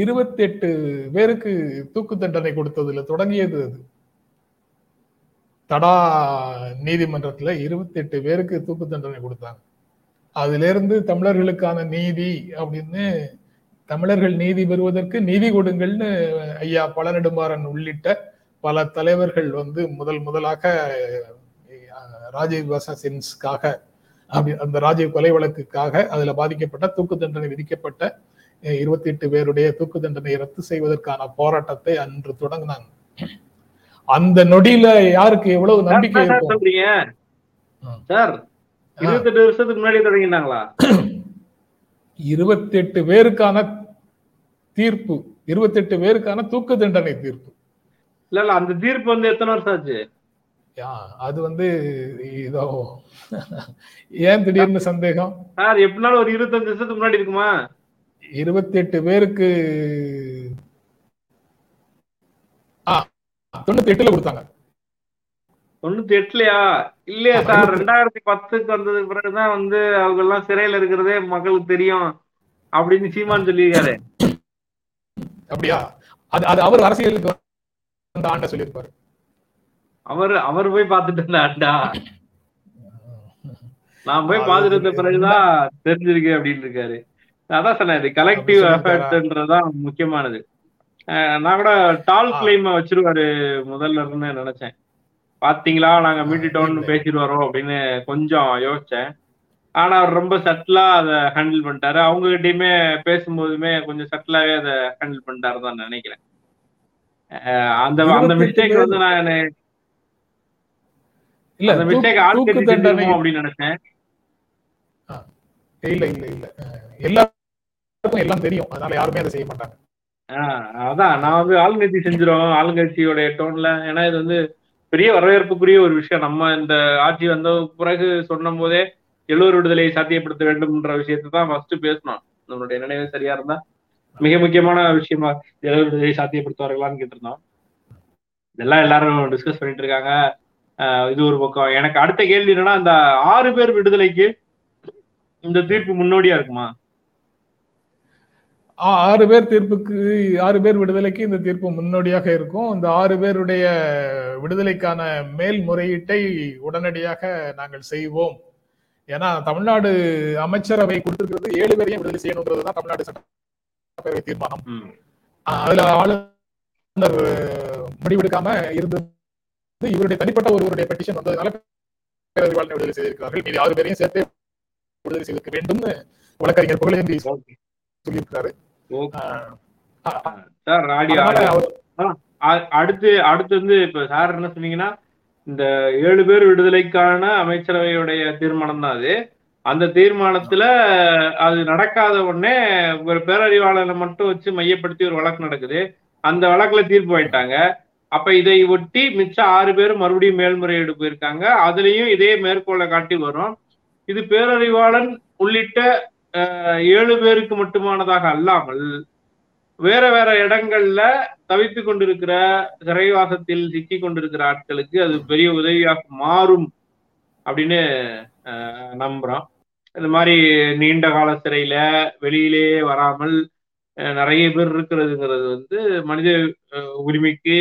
இருபத்தி எட்டு பேருக்கு தூக்கு தண்டனை கொடுத்ததுல தொடங்கியது அது. தடா நீதிமன்றத்துல இருபத்தி எட்டு பேருக்கு தூக்கு தண்டனை கொடுத்தாங்க. அதுல இருந்து தமிழர்களுக்கான நீதி அப்படின்னு தமிழர்கள் நீதி பெறுவதற்கு நீதி கொடுங்கள்னு ஐயா பழநெடுமாறன் உள்ளிட்ட பல தலைவர்கள் வந்து முதல் முதலாக ராஜீவ் அசாசின்ஸ்க்காக அப்படி அந்த ராஜீவ் கொலை வழக்குக்காக அதுல பாதிக்கப்பட்ட தூக்கு தண்டனை விதிக்கப்பட்ட இருபத்தி எட்டு பேருடைய தூக்கு தண்டனை ரத்து செய்வதற்கான போராட்டத்தை அன்று தொடங்கினாங்க. அந்த நொடியில யாருக்கு எவ்வளவு நம்பிக்கை சொல்றீங்க. சார் இருபத்தெட்டு வருஷத்துக்கு முன்னாடி தொடங்கினாங்களா? இருபத்தி எட்டு பேருக்கான தீர்ப்பு இருபத்தி எட்டு பேருக்கான தூக்கு தண்டனை தீர்ப்பு. இல்ல இல்ல அந்த தீர்ப்பு வந்து எத்தனை வருஷம் ஆச்சு? அது வந்து இதோ ஏன் திடீர்னு சந்தேகம்? சார் எப்படினாலும் ஒரு இருபத்தஞ்சு வருஷத்துக்கு முன்னாடி இருக்குமா? இருபத்தி எட்டு பேருக்கு தொண்ணூத்தி எட்டுல கொடுத்தாங்க. தொண்ணூத்தி எட்டுலயா இல்லையா சார் ரெண்டாயிரத்தி பத்துக்கு வந்ததுக்கு பிறகுதான் வந்து அவங்க எல்லாம் சிறையில இருக்கிறதே மக்களுக்கு தெரியும் அப்படின்னு சீமான் சொல்லியிருக்காரு. அப்படியா? அது அது அவர் அரசியலுக்கு வந்த ஆண்ட சொல்லியிருப்பாரு. அவர் அவர் போய் பார்த்துட்டு இருந்தாண்டா நான் போய் பார்த்துட்டு இருந்த பிறகுதான் தெரிஞ்சிருக்கு அப்படின்னு இருக்காரு அதான் சொன்னேன் இது கலெக்டிவ்? எஃபர்ட்ன்றதுதான் முக்கியமானது. நான் கூட டால். கிளைம் வச்சிருவாரு முதல்ல இருந்து நினைச்சேன். பாத்தீங்களா? நாங்க மீட்டிட்டோம்னு வரோம் அப்படின்னு கொஞ்சம் யோசிச்சேன். ஆனா அவர் ரொம்ப சட்டிலா அதை ஹேண்டில் பண்ணிட்டாரு. அவங்க கிட்டயுமே பேசும்போதுமே கொஞ்சம் சட்டிலாவே அதை ஹேண்டில் பண்ணிட்டாரு தான் நினைக்கிறேன் அந்த அந்த 28 மிஸ்டேக் வந்து நான் இல்ல அந்த தூக்கு- தண்டனை. அப்படின்னு நினைச்சேன். இல்ல இல்ல இல்ல. எல்லாருக்கும் எல்லாம் தெரியும். அதனால யாருமே அதை செய்ய மாட்டாங்க. ஆஹ் அதான். நான் வந்து ஆளுங்கட்சி செஞ்சிரும் ஆளுங்கட்சியோட டோன்ல. ஏன்னா இது வந்து பெரிய வரவேற்புக்குரிய ஒரு விஷயம். நம்ம இந்த ஆட்சி வந்த பிறகு சொன்ன போதே எழுவர் விடுதலையை சாத்தியப்படுத்த வேண்டும்ன்ற விஷயத்தை தான் ஃபர்ஸ்ட் பேசணும். நம்மளுடைய நினைவு சரியா இருந்தா மிக முக்கியமான விஷயமா எழுவர் விடுதலையை சாத்தியப்படுத்துவார்களான்னு கேட்டிருந்தோம். இதெல்லாம் எல்லாரும் டிஸ்கஸ் பண்ணிட்டு இருக்காங்க. இது ஒரு பக்கம். எனக்கு அடுத்த கேள்வி என்னன்னா இந்த ஆறு பேர் விடுதலைக்கு இந்த தீர்ப்பு முன்னோடியா இருக்குமா? ஆறு பேர் தீர்ப்புக்கு ஆறு பேர் விடுதலைக்கு இந்த தீர்ப்பு முன்னோடியாக இருக்கும். இந்த ஆறு பேருடைய விடுதலைக்கான மேல்முறையீட்டை உடனடியாக நாங்கள் செய்வோம். ஏன்னா தமிழ்நாடு அமைச்சரவை கொடுத்திருக்கிறது ஏழு பேரையும் விடுதலை செய்யணுங்கிறது தான் தமிழ்நாடு சட்டப்பேரவை தீர்மானம். அதுல ஆளுநர் முடிவெடுக்காம இருந்தது இவருடைய தனிப்பட்ட ஒருவருடைய பெட்டிஷன் வந்ததுனால விடுதலை செய்திருக்கிறார்கள். மீதி ஆறு பேரையும் சேர்த்தே விடுதலை செய்திருக்க வேண்டும்னு வழக்கறிஞர் புகழேந்தி சொல்லியிருக்கிறாரு. சார் அடுத்து அடுத்து வந்து இப்ப சார் என்ன சொன்னீங்கன்னா இந்த ஏழு பேர் விடுதலைக்கான அமைச்சரவையுடைய தீர்மானம் தான் அது. அந்த தீர்மானத்துல அது நடக்காத உடனே ஒரு பேரறிவாளனை மட்டும் வச்சு மையப்படுத்தி ஒரு வழக்கு நடக்குது. அந்த வழக்குல தீர்ப்பு வாயிட்டாங்க அப்ப இதை ஒட்டி மிச்சம் ஆறு பேர் மறுபடியும் மேல்முறையீடு போயிருக்காங்க. அதுலயும் இதே மேற்கோளை காட்டி வரும் இது பேரறிவாளன் உள்ளிட்ட ஏழு பேருக்கு மட்டுமானதாக அல்லாமல் வேற வேற இடங்கள்ல தவித்து கொண்டிருக்கிற சிறைவாசத்தில் சிக்கி கொண்டிருக்கிற ஆட்களுக்கு அது பெரிய உதவியாக மாறும் அப்படின்னு நம்புறோம். இந்த மாதிரி நீண்ட கால சிறையில வெளியிலேயே வராமல் அஹ், நிறைய பேர் இருக்கிறதுங்கிறது வந்து மனித உரிமைக்கு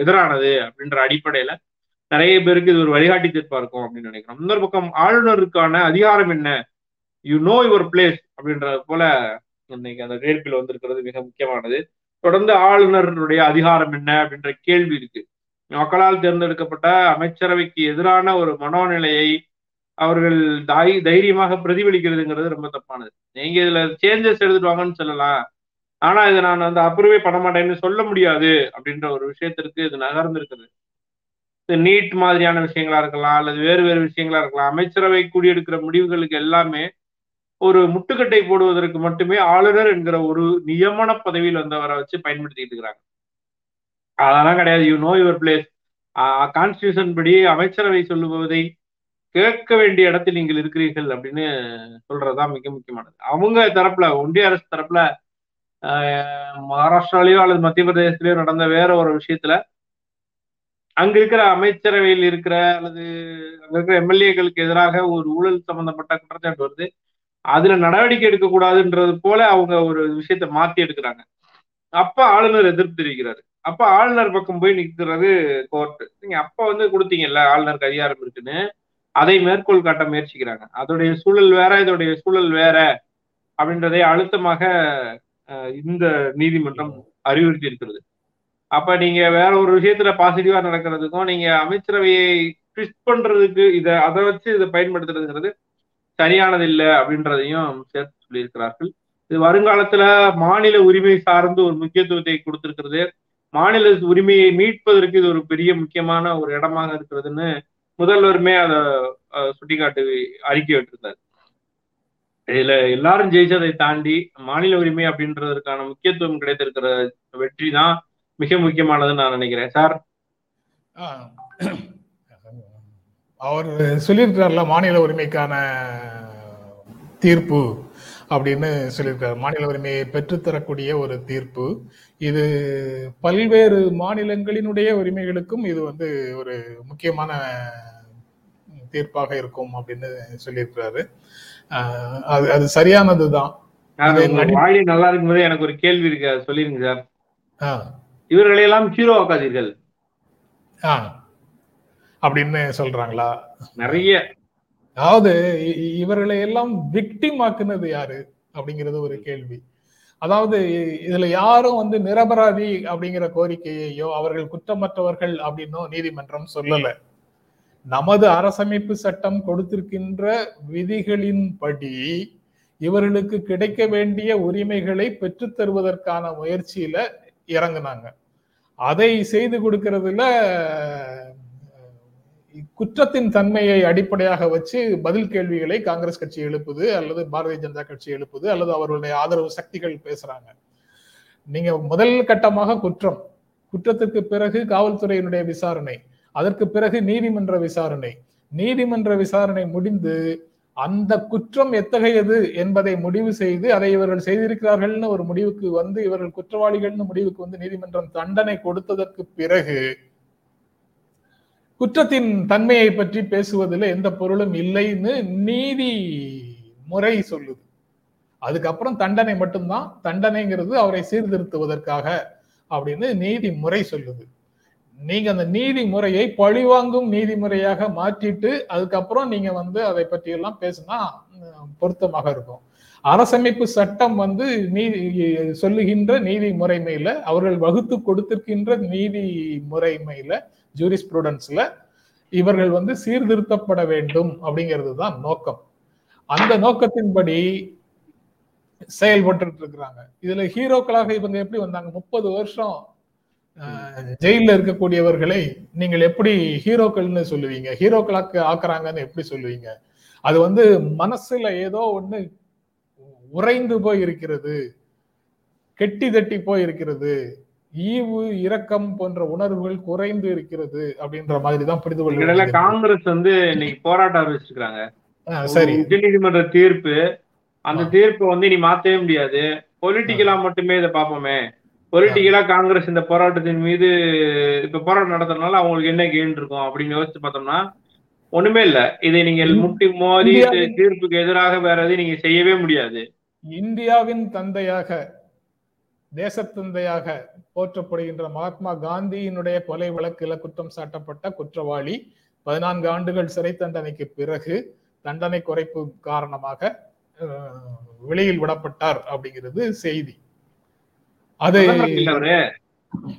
எதிரானது அப்படின்ற அடிப்படையில நிறைய பேருக்கு இது ஒரு வழிகாட்டி தீர்ப்பா இருக்கும் அப்படின்னு நினைக்கிறோம். இன்னொரு பக்கம் ஆளுநருக்கான அதிகாரம் என்ன? யூ நோ யுவர் பிளேஸ் அப்படின்றது போல இன்னைக்கு அந்த தீர்ப்பில் வந்திருக்கிறது மிக முக்கியமானது. தொடர்ந்து ஆளுநருடைய அதிகாரம் என்ன அப்படின்ற கேள்வி இருக்கு. மக்களால் தேர்ந்தெடுக்கப்பட்ட அமைச்சரவைக்கு எதிரான ஒரு மனோநிலையை அவர்கள் தை தைரியமாக பிரதிபலிக்கிறதுங்கிறது ரொம்ப தப்பானது. நீங்க இதுல சேஞ்சஸ் எடுத்துட்டு வாங்கன்னு சொல்லலாம். ஆனா இதை நான் வந்து அப்ரூவே பண்ண மாட்டேன்னு சொல்ல முடியாது அப்படின்ற ஒரு விஷயத்திற்கு இது நகர்ந்திருக்குது. இது நீட் மாதிரியான விஷயங்களா இருக்கலாம் அல்லது வேறு வேறு விஷயங்களா இருக்கலாம் அமைச்சரவை கூடியெடுக்கிற முடிவுகளுக்கு எல்லாமே ஒரு முட்டுக்கட்டை போடுவதற்கு மட்டுமே ஆளுநர் என்கிற ஒரு நியமன பதவியில் வந்தவரை வச்சு பயன்படுத்திட்டு இருக்கிறாங்க. அதெல்லாம் கிடையாது. You know your place constitution படி அமைச்சரவை சொல்லுவதை கேட்க வேண்டிய இடத்தில் நீங்கள் இருக்கிறீர்கள் அப்படின்னு சொல்றதுதான் மிக முக்கியமானது. அவங்க தரப்புல ஒன்றிய அரசு தரப்புல மகாராஷ்டிராலயோ அல்லது மத்திய பிரதேசத்திலயோ நடந்த வேற ஒரு விஷயத்துல அங்க இருக்கிற அமைச்சரவையில் இருக்கிற அல்லது அங்க இருக்கிற எம்எல்ஏக்களுக்கு எதிராக ஒரு ஊழல் சம்பந்தப்பட்ட குற்றச்சாட்டு வருது. அதுல நடவடிக்கை எடுக்கக்கூடாதுன்றது போல அவங்க ஒரு விஷயத்த மாத்தி எடுக்கிறாங்க. அப்ப ஆளுநர் எதிர்ப்பு தெரிவிக்கிறாரு. அப்ப ஆளுநர் பக்கம் போய் நிற்கிறது கோர்ட் நீங்க அப்ப வந்து கொடுத்தீங்கல்ல ஆளுநருக்கு அதிகாரம் இருக்குன்னு. அதை மேற்கோள் காட்ட முயற்சிக்கிறாங்க. அதோடைய சூழல் வேற இதோடைய சூழல் வேற அப்படின்றதை அழுத்தமாக இந்த நீதிமன்றம் அறிவுறுத்தி இருக்கிறது அப்ப நீங்க வேற ஒரு விஷயத்துல பாசிட்டிவா நடக்கிறதுக்கும் நீங்க அமைச்சரவையை ட்விஸ்ட் பண்றதுக்கு இத அதை வச்சு இதை பயன்படுத்துறதுங்கிறது சரியானது இல்லை அப்படின்றதையும் சேர்த்து சொல்லியிருக்கிறார்கள். இது வருங்காலத்துல மாநில உரிமை சார்ந்து ஒரு முக்கியத்துவத்தை கொடுத்திருக்கிறது மாநில உரிமையை மீட்பதற்கு இது ஒரு பெரிய முக்கியமான ஒரு இடமாக இருக்கிறதுன்னு முதல்வருமே அதை சுட்டிக்காட்டி அறிக்கை விட்டிருந்தார். இதுல எல்லாரும் ஜெயிச்சதை தாண்டி மாநில உரிமை அப்படின்றதற்கான முக்கியத்துவம் கிடைத்திருக்கிற வெற்றி தான் மிக முக்கியமானதுன்னு நான் நினைக்கிறேன். சார்? ஆ. அவர் சொல்லியிருக்கிறார்ல மாநில உரிமைக்கான தீர்ப்பு அப்படின்னு சொல்லியிருக்காரு. மாநில உரிமையை பெற்றுத்தரக்கூடிய ஒரு தீர்ப்பு. இது பல்வேறு மாநிலங்களினுடைய உரிமைகளுக்கும் இது வந்து ஒரு முக்கியமான தீர்ப்பாக இருக்கும் அப்படின்னு சொல்லியிருக்கிறாரு. அது அது நடி- வாயிலை நல்லா இருக்கும்போது எனக்கு ஒரு கேள்வி இருக்கு. சொல்லிருங்க சார். ஆஹ் இவர்களையெல்லாம் ஹீரோ ஆக்காதீர்கள். அப்படின்னு சொல்றாங்களா? நிறைய. அதாவது இவர்களை எல்லாம் விக்டிம் ஆக்குனது யாரு? அப்படிங்கிறது ஒரு கேள்வி. அதாவது இதுல யாரும் வந்து நிரபராதி அப்படிங்கிற கோரிக்கையையோ அவர்கள் குற்றமற்றவர்கள் அப்படின்னோ நீதிமன்றம் சொல்லல. நமது அரசமைப்பு சட்டம் கொடுத்திருக்கின்ற விதிகளின்படி இவர்களுக்கு கிடைக்க வேண்டிய உரிமைகளை பெற்றுத் தருவதற்கான முயற்சியில இறங்குனாங்க. அதை செய்து கொடுக்கறதுல குற்றத்தின் தன்மையை அடிப்படையாக வச்சு பதில் கேள்விகளை காங்கிரஸ் கட்சி எழுப்புது அல்லது பாரதிய ஜனதா கட்சி எழுப்புது அல்லது அவர்களுடைய ஆதரவு சக்திகள் பேசுறாங்க. நீங்க முதல் கட்டமாக குற்றம். குற்றத்துக்கு பிறகு காவல்துறையினுடைய விசாரணை. அதற்கு பிறகு நீதிமன்ற விசாரணை. நீதிமன்ற விசாரணை முடிந்து அந்த குற்றம் எத்தகையது என்பதை முடிவு செய்து அதை இவர்கள் செய்திருக்கிறார்கள்னு ஒரு முடிவுக்கு வந்து இவர்கள் குற்றவாளிகள்னு முடிவுக்கு வந்து நீதிமன்றம் தண்டனை கொடுத்ததற்கு பிறகு குற்றத்தின் தன்மையை பற்றி பேசுவதில் எந்த பொருளும் இல்லைன்னு நீதி முறை சொல்லுது. அதுக்கப்புறம் தண்டனை மட்டும்தான். தண்டனைங்கிறது அவரை சீர்திருத்துவதற்காக அப்படின்னு நீதி முறை சொல்லுது. நீங்க அந்த நீதி முறையை பழிவாங்கும் நீதிமுறையாக மாற்றிட்டு அதுக்கப்புறம் நீங்க வந்து அதை பற்றி எல்லாம் பேசினா பொருத்தமாக இருக்கும். அரசமைப்பு சட்டம் வந்து நீதி சொல்லுகின்ற நீதி முறைமையில அவர்கள் வகுத்து கொடுத்திருக்கின்ற நீதி முறைமையில ஜூரிஸ்ப்ரூடன்ஸ்ல இவர்கள் வந்து சீர்திருத்தப்பட வேண்டும் அப்படிங்கிறது தான் நோக்கம். அந்த நோக்கத்தின்படி செயல்பட்டு இருக்கிறாங்க. இதுல ஹீரோக்களாக இவங்க எப்படி வந்தாங்க? முப்பது வருஷம் அஹ், ஜெயில்ல இருக்கக்கூடியவர்களை நீங்கள் எப்படி ஹீரோக்கள்னு சொல்லுவீங்க? ஹீரோக்களாக்கு ஆக்குறாங்கன்னு எப்படி சொல்லுவீங்க? அது வந்து மனசுல ஏதோ ஒண்ணு உறைந்து போய் இருக்கிறது கெட்டி தட்டி போய் இருக்கிறது ஈவு இரக்கம் போன்ற உணர்வுகள் குறைந்து இருக்கிறது அப்படின்ற மாதிரி தான் புரிந்து கொள்ள. காங்கிரஸ் வந்து இன்னைக்கு போராட்டம் அறிவிச்சிருக்காங்க அஹ், சரி. உச்ச நீதிமன்ற தீர்ப்பு. அந்த. தீர்ப்பை வந்து இனி மாத்தவே முடியாது. பொலிட்டிக்கலா மட்டுமே இதை பார்ப்போமே. பொலிட்டிக்கலா காங்கிரஸ் இந்த போராட்டத்தின் மீது இப்ப போராட்டம் நடத்துறதுனால அவங்களுக்கு என்ன கெயின் இருக்கும் அப்படின்னு யோசிச்சு பார்த்தோம்னா ஒண்ணுமே இல்ல. இதை நீங்கள் இந்~ முட்டி மோதி தீர்ப்புக்கு எதிராக வேற எதையும் நீங்க செய்யவே முடியாது. இந்தியாவின் தந்தையாக தேசத்தந்தையாக போற்றப்படுகின்ற மகாத்மா காந்தியினுடைய கொலை வழக்கில் குற்றம் சாட்டப்பட்ட குற்றவாளி பதினான்கு ஆண்டுகள் சிறை தண்டனைக்கு பிறகு தண்டனை குறைப்பு காரணமாக வெளியில் விடப்பட்டார் அப்படிங்கிறது செய்தி. அதை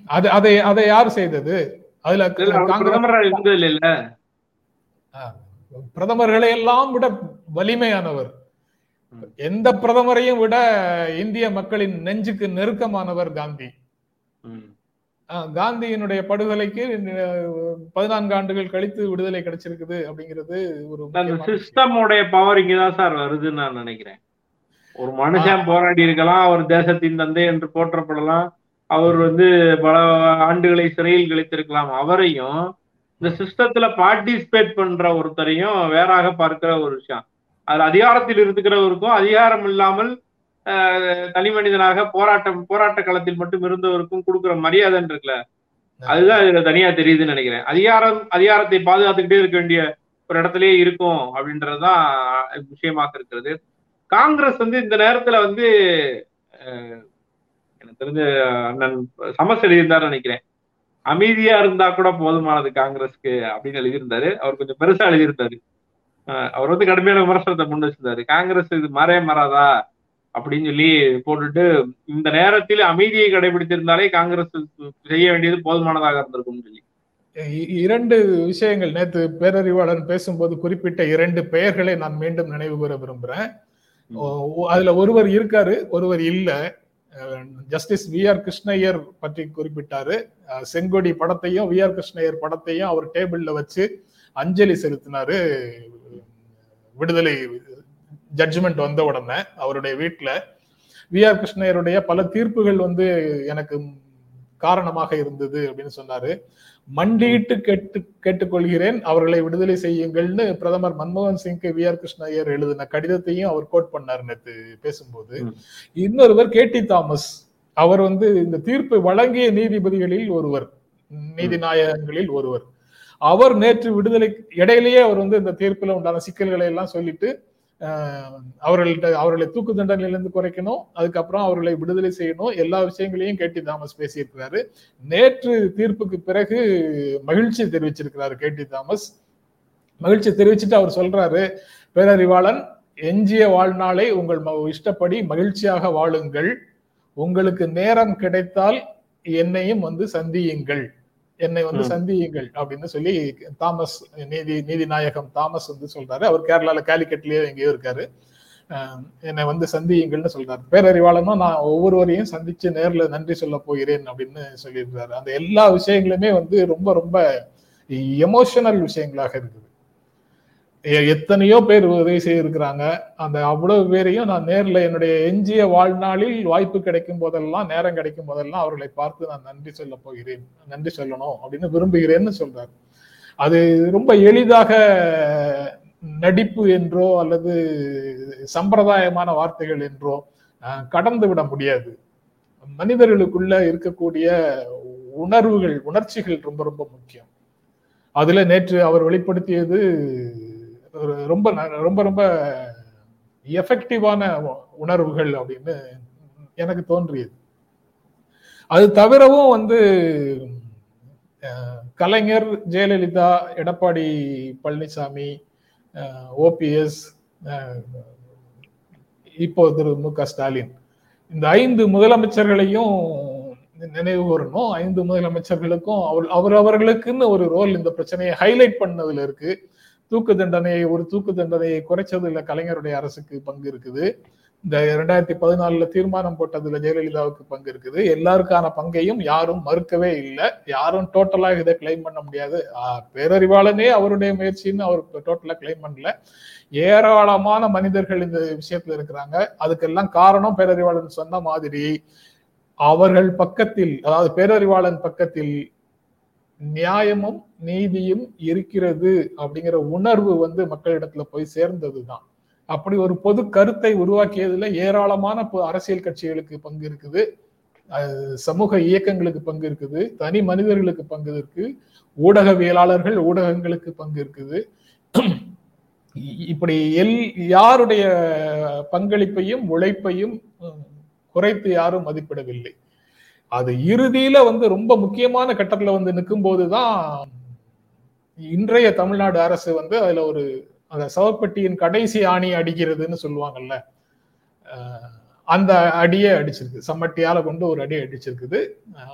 அது அதை அதை யார் செய்தது அதுல பிரதமர்களை எல்லாம் விட வலிமையானவர். எந்த பிரதமரையும் விட இந்திய மக்களின் நெஞ்சுக்கு நெருக்கமானவர் காந்தி காந்தியினுடைய படுகொலைக்கு பதினான்கு ஆண்டுகள் கழித்து விடுதலை கிடைச்சிருக்குது அப்படிங்கிறது ஒரு. சிஸ்டமோடைய பவர் இங்கதான் சார் வருதுன்னு நான் நினைக்கிறேன் ஒரு மனுஷன் போராடி இருக்கலாம் அவர் தேசத்தின் தந்தை என்று போற்றப்படலாம். அவர் வந்து பல ஆண்டுகளை சிறையில் கழித்திருக்கலாம். அவரையும் இந்த சிஸ்டத்துல பார்ட்டிசிபேட் பண்ற ஒருத்தரையும் வேறாக பார்க்கிற ஒரு விஷயம். அது அதிகாரத்தில் இருக்கிறவருக்கும் அதிகாரம் இல்லாமல் தனி மனிதனாக போராட்டம் போராட்ட களத்தில் மட்டும் இருந்தவருக்கும் கொடுக்கிற மரியாதை இருக்குல்ல? அதுதான் இதுல தனியா தெரியுதுன்னு நினைக்கிறேன். அதிகாரம் அதிகாரத்தை பாதுகாத்துக்கிட்டே இருக்க வேண்டிய ஒரு இடத்துலயே இருக்கும் அப்படின்றதுதான் விஷயமாக இருக்கிறது. காங்கிரஸ் வந்து இந்த நேரத்துல வந்து எனக்கு தெரிஞ்ச அண்ணன் சமஸ் எழுதியிருந்தாரு நினைக்கிறேன். அமைதியா இருந்தா கூட போதுமானது காங்கிரஸ்க்கு அப்படின்னு எழுதியிருந்தாரு. அவர் கொஞ்சம் பெருசா எழுதியிருந்தாரு. அவர் வந்து கடுமையான விமர்சனத்தை முன் வச்சிருந்தாரு. காங்கிரஸ் இது மாறே மாறாதா அப்படின்னு சொல்லி போட்டுட்டு இந்த நேரத்தில் அமைதியை கடைபிடித்திருந்தாலே காங்கிரஸ் செய்ய வேண்டியது போதுமானதாக இருந்திருக்கும் சொல்லி. இரண்டு விஷயங்கள். நேத்து பேரறிவாளன் பேசும்போது குறிப்பிட்ட இரண்டு பெயர்களை நான் மீண்டும் நினைவு கூற விரும்புறேன். அதுல ஒருவர் இருக்காரு ஒருவர் இல்ல. ஜஸ்டிஸ் வி ஆர் கிருஷ்ணய்யர் பற்றி குறிப்பிட்டாரு. செங்கொடி படத்தையும் வி ஆர் கிருஷ்ணய்யர் படத்தையும் அவர் டேபிள்ல வச்சு அஞ்சலி செலுத்தினாரு. விடுதலை ஜட்ஜ்மெண்ட் வந்த உடனே அவருடைய வீட்டுல வி ஆர் கிருஷ்ணயருடைய பல தீர்ப்புகள் வந்து எனக்கு காரணமாக இருந்தது அப்படின்னு சொன்னாரு. மண்டியிட்டு கேட்டு கேட்டுக்கொள்கிறேன். அவர்களை விடுதலை செய்யுங்கள்னு பிரதமர் மன்மோகன் சிங்க்கு வி. ஆர். கிருஷ்ணய்யர் எழுதின கடிதத்தையும் அவர் கோட் பண்ணார் நேத்து பேசும்போது. இன்னொருவர் கே. டி. தாமஸ் அவர் வந்து இந்த தீர்ப்பு வழங்கிய நீதிபதிகளில் ஒருவர் நீதிநாயகங்களில் ஒருவர். அவர் நேற்று விடுதலை இடையிலேயே அவர் வந்து இந்த தீர்ப்புல உண்டான சிக்கல்களை எல்லாம் சொல்லிட்டு அவர்கள்ட்ட அவர்களை தூக்கு தண்டனையிலிருந்து குறைக்கணும். அதுக்கப்புறம் அவர்களை விடுதலை செய்யணும். எல்லா விஷயங்களையும் கேடி தாமஸ் பேசியிருக்கிறாரு. நேற்று தீர்ப்புக்கு பிறகு மகிழ்ச்சி தெரிவிச்சிருக்கிறாரு கேடி தாமஸ். மகிழ்ச்சி தெரிவிச்சுட்டு அவர் சொல்றாரு பேரறிவாளன் எஞ்சிய வாழ்நாளை உங்கள் ம- இஷ்டப்படி மகிழ்ச்சியாக வாழுங்கள். உங்களுக்கு நேரம் கிடைத்தால் என்னையும் வந்து சந்தியுங்கள். என்னை வந்து. சந்தியுங்கள் அப்படின்னு சொல்லி தாமஸ் நீதி நீதிநாயகம் தாமஸ் வந்து சொல்றாரு. அவர் கேரளால கேலிக்கட்லயோ எங்கேயோ இருக்காரு. என்னை வந்து சந்தியுங்கள்னு சொல்றாரு. பேரறிவாளனும் நான் ஒவ்வொருவரையும் சந்திச்சு நேர்ல நன்றி சொல்ல போகிறேன் அப்படின்னு சொல்லியிருக்காரு அந்த எல்லா விஷயங்களுமே வந்து ரொம்ப ரொம்ப எமோஷனல் விஷயங்களாக இருக்குது. எத்தனையோ பேர் உதவி செய்திருக்கிறாங்க. அந்த அவ்வளவு பேரையும் நான் நேரில் என்னுடைய எஞ்சிய வாழ்நாளில் வாய்ப்பு கிடைக்கும் போதெல்லாம் நேரம் கிடைக்கும் போதெல்லாம் அவர்களை பார்த்து நான் நன்றி சொல்ல போகிறேன். நன்றி சொல்லணும் அப்படின்னு விரும்புகிறேன்னு சொல்றாரு. அது ரொம்ப எளிதாக நடிப்பு என்றோ அல்லது சம்பிரதாயமான வார்த்தைகள் என்றோ கடந்து விட முடியாது. மனிதர்களுக்குள்ள இருக்கக்கூடிய உணர்வுகள் உணர்ச்சிகள் ரொம்ப ரொம்ப முக்கியம். அதுல நேற்று அவர் வெளிப்படுத்தியது ரொம்ப ரொம்ப ரொம்ப எஃபெக்டிவான உணர்வுகள் அப்படின்னு எனக்கு தோன்றியது. அது தவிரவும் வந்து கலைஞர் ஜெயலலிதா எடப்பாடி பழனிசாமி ஓபிஎஸ் இப்போ திரு மு க ஸ்டாலின். இந்த ஐந்து முதலமைச்சர்களையும் நினைவு கூறணும். ஐந்து முதலமைச்சர்களுக்கும் அவர் அவர் அவர்களுக்குன்னு ஒரு ரோல் இந்த பிரச்சனையை ஹைலைட் பண்ணதுல இருக்கு. தூக்கு தண்டனையை ஒரு தூக்கு தண்டனையை குறைச்சதுல கலைஞருடைய அரசுக்கு பங்கு இருக்குது. இந்த ரெண்டாயிரத்தி பதினாலுல தீர்மானம் போட்டதுல ஜெயலலிதாவுக்கு பங்கு இருக்குது. எல்லாருக்கான பங்கையும் யாரும் மறுக்கவே இல்லை. யாரும் டோட்டலா இதை கிளைம் பண்ண முடியாது. பேரறிவாளனே அவருடைய முயற்சின்னு அவர் டோட்டலா கிளைம் பண்ணல. ஏராளமான மனிதர்கள் இந்த விஷயத்துல இருக்கிறாங்க. அதுக்கெல்லாம் காரணம் பேரறிவாளன் சொன்ன மாதிரி அவர்கள் பக்கத்தில் அதாவது பேரறிவாளன் பக்கத்தில் நியாயமும் நீதியும் இருக்கிறது அப்படிங்கிற உணர்வு வந்து மக்களிடத்துல போய் சேர்ந்தது தான் அப்படி ஒரு பொது கருத்தை உருவாக்கியதுல ஏராளமான பொ- அரசியல் கட்சிகளுக்கு பங்கு இருக்குது. சமூக இயக்கங்களுக்கு பங்கு இருக்குது. தனி மனிதர்களுக்கு பங்கு இருக்கு. ஊடகவியலாளர்கள் ஊடகங்களுக்கு பங்கு இருக்குது. இப்படி எல் யாருடைய பங்களிப்பையும் உழைப்பையும் குறைத்து யாரும் மதிப்பிடவில்லை. அது இறுதியில வந்து ரொம்ப முக்கியமான கட்டத்துல வந்து நிற்கும் போதுதான் இன்றைய தமிழ்நாடு அரசு வந்து அதுல ஒரு அந்த சவப்பெட்டியின் கடைசி ஆணி அடிக்கிறதுன்னு சொல்லுவாங்கல்ல அந்த அடியை அடிச்சிருக்கு. சம்மட்டியால கொண்டு ஒரு அடி அடிச்சிருக்குது.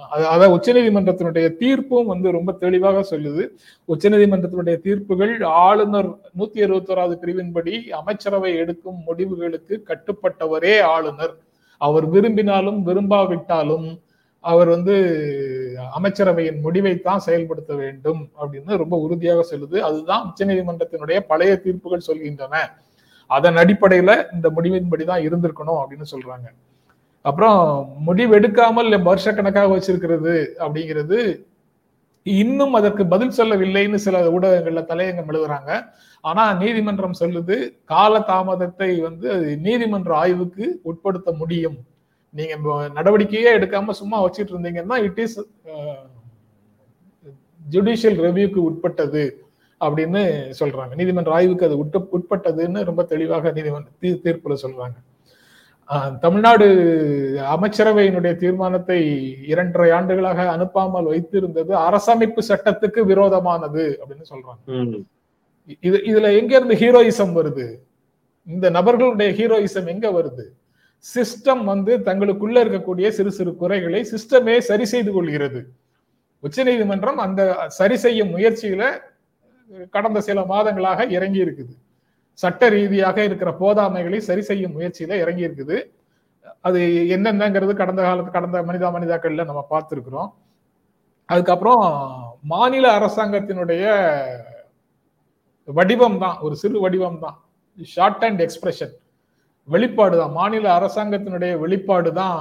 அதை அது உச்சநீதிமன்றத்தினுடைய தீர்ப்பும் வந்து ரொம்ப தெளிவாக சொல்லுது. உச்சநீதிமன்றத்தினுடைய தீர்ப்புகள் ஆளுநர் நூத்தி அறுபத்தோராவது பிரிவின்படி அமைச்சரவை எடுக்கும் முடிவுகளுக்கு கட்டுப்பட்டவரே ஆளுநர். அவர் விரும்பினாலும் விரும்பாவிட்டாலும் அவர் வந்து அமைச்சரவையின் முடிவைத்தான் செயல்படுத்த வேண்டும் அப்படின்னு ரொம்ப உறுதியாக சொல்லுது. அதுதான் உச்சநீதிமன்றத்தினுடைய பழைய தீர்ப்புகள் சொல்கின்றன. அதன் அடிப்படையில இந்த முடிவின்படிதான் இருந்திருக்கணும் அப்படின்னு சொல்றாங்க. அப்புறம் முடிவெடுக்காமல் வருஷக்கணக்காக வச்சிருக்கிறது அப்படிங்கிறது இன்னும் அதற்கு பதில் சொல்லவில்லைன்னு சில ஊடகங்கள்ல தலையங்கம் எழுதுறாங்க. ஆனா நீதிமன்றம் சொல்லுது கால தாமதத்தை வந்து நீதிமன்ற ஆய்வுக்கு உட்படுத்த முடியும். நீங்க நடவடிக்கையே எடுக்காம சும்மா வச்சிட்டு இருந்தீங்கன்னா இட் இஸ் ஜுடிஷியல் ரெவியூக்கு உட்பட்டது அப்படின்னு சொல்றாங்க. நீதிமன்ற ஆய்வுக்கு அது உட்ப உட்பட்டதுன்னு ரொம்ப தெளிவாக நீதிமன்ற தீர்ப்புல சொல்றாங்க. தமிழ்நாடு அமைச்சரவையினுடைய தீர்மானத்தை இரண்டரை ஆண்டுகளாக அனுப்பாமல் வைத்திருந்தது அரசமைப்பு சட்டத்துக்கு விரோதமானது அப்படின்னு சொல்றாங்க. இது இதுல எங்க இருந்து ஹீரோயிசம் வருது? இந்த நபர்களுடைய ஹீரோயிசம் எங்க வருது? சிஸ்டம் வந்து தங்களுக்குள்ள இருக்கக்கூடிய சிறு சிறு குறைகளை சிஸ்டமே சரி செய்து கொள்கிறது. உச்சநீதிமன்றம் அந்த சரி செய்யும் முயற்சியில கடந்த சில மாதங்களாக இறங்கி இருக்குது. சட்ட ரீதியாக இருக்கிற போதாமைகளை சரி செய்யும் முயற்சியில இறங்கி இருக்குது. அது என்னென்னங்கிறது கடந்த காலத்து கடந்த மனிதா மனிதாக்கள்ல நம்ம பார்த்துருக்குறோம். அதுக்கப்புறம் மாநில அரசாங்கத்தினுடைய வடிவம் தான் ஒரு சிறு வடிவம் தான். ஷார்ட் அண்ட் எக்ஸ்பிரஷன் வெளிப்பாடு தான் மாநில அரசாங்கத்தினுடைய வெளிப்பாடு தான்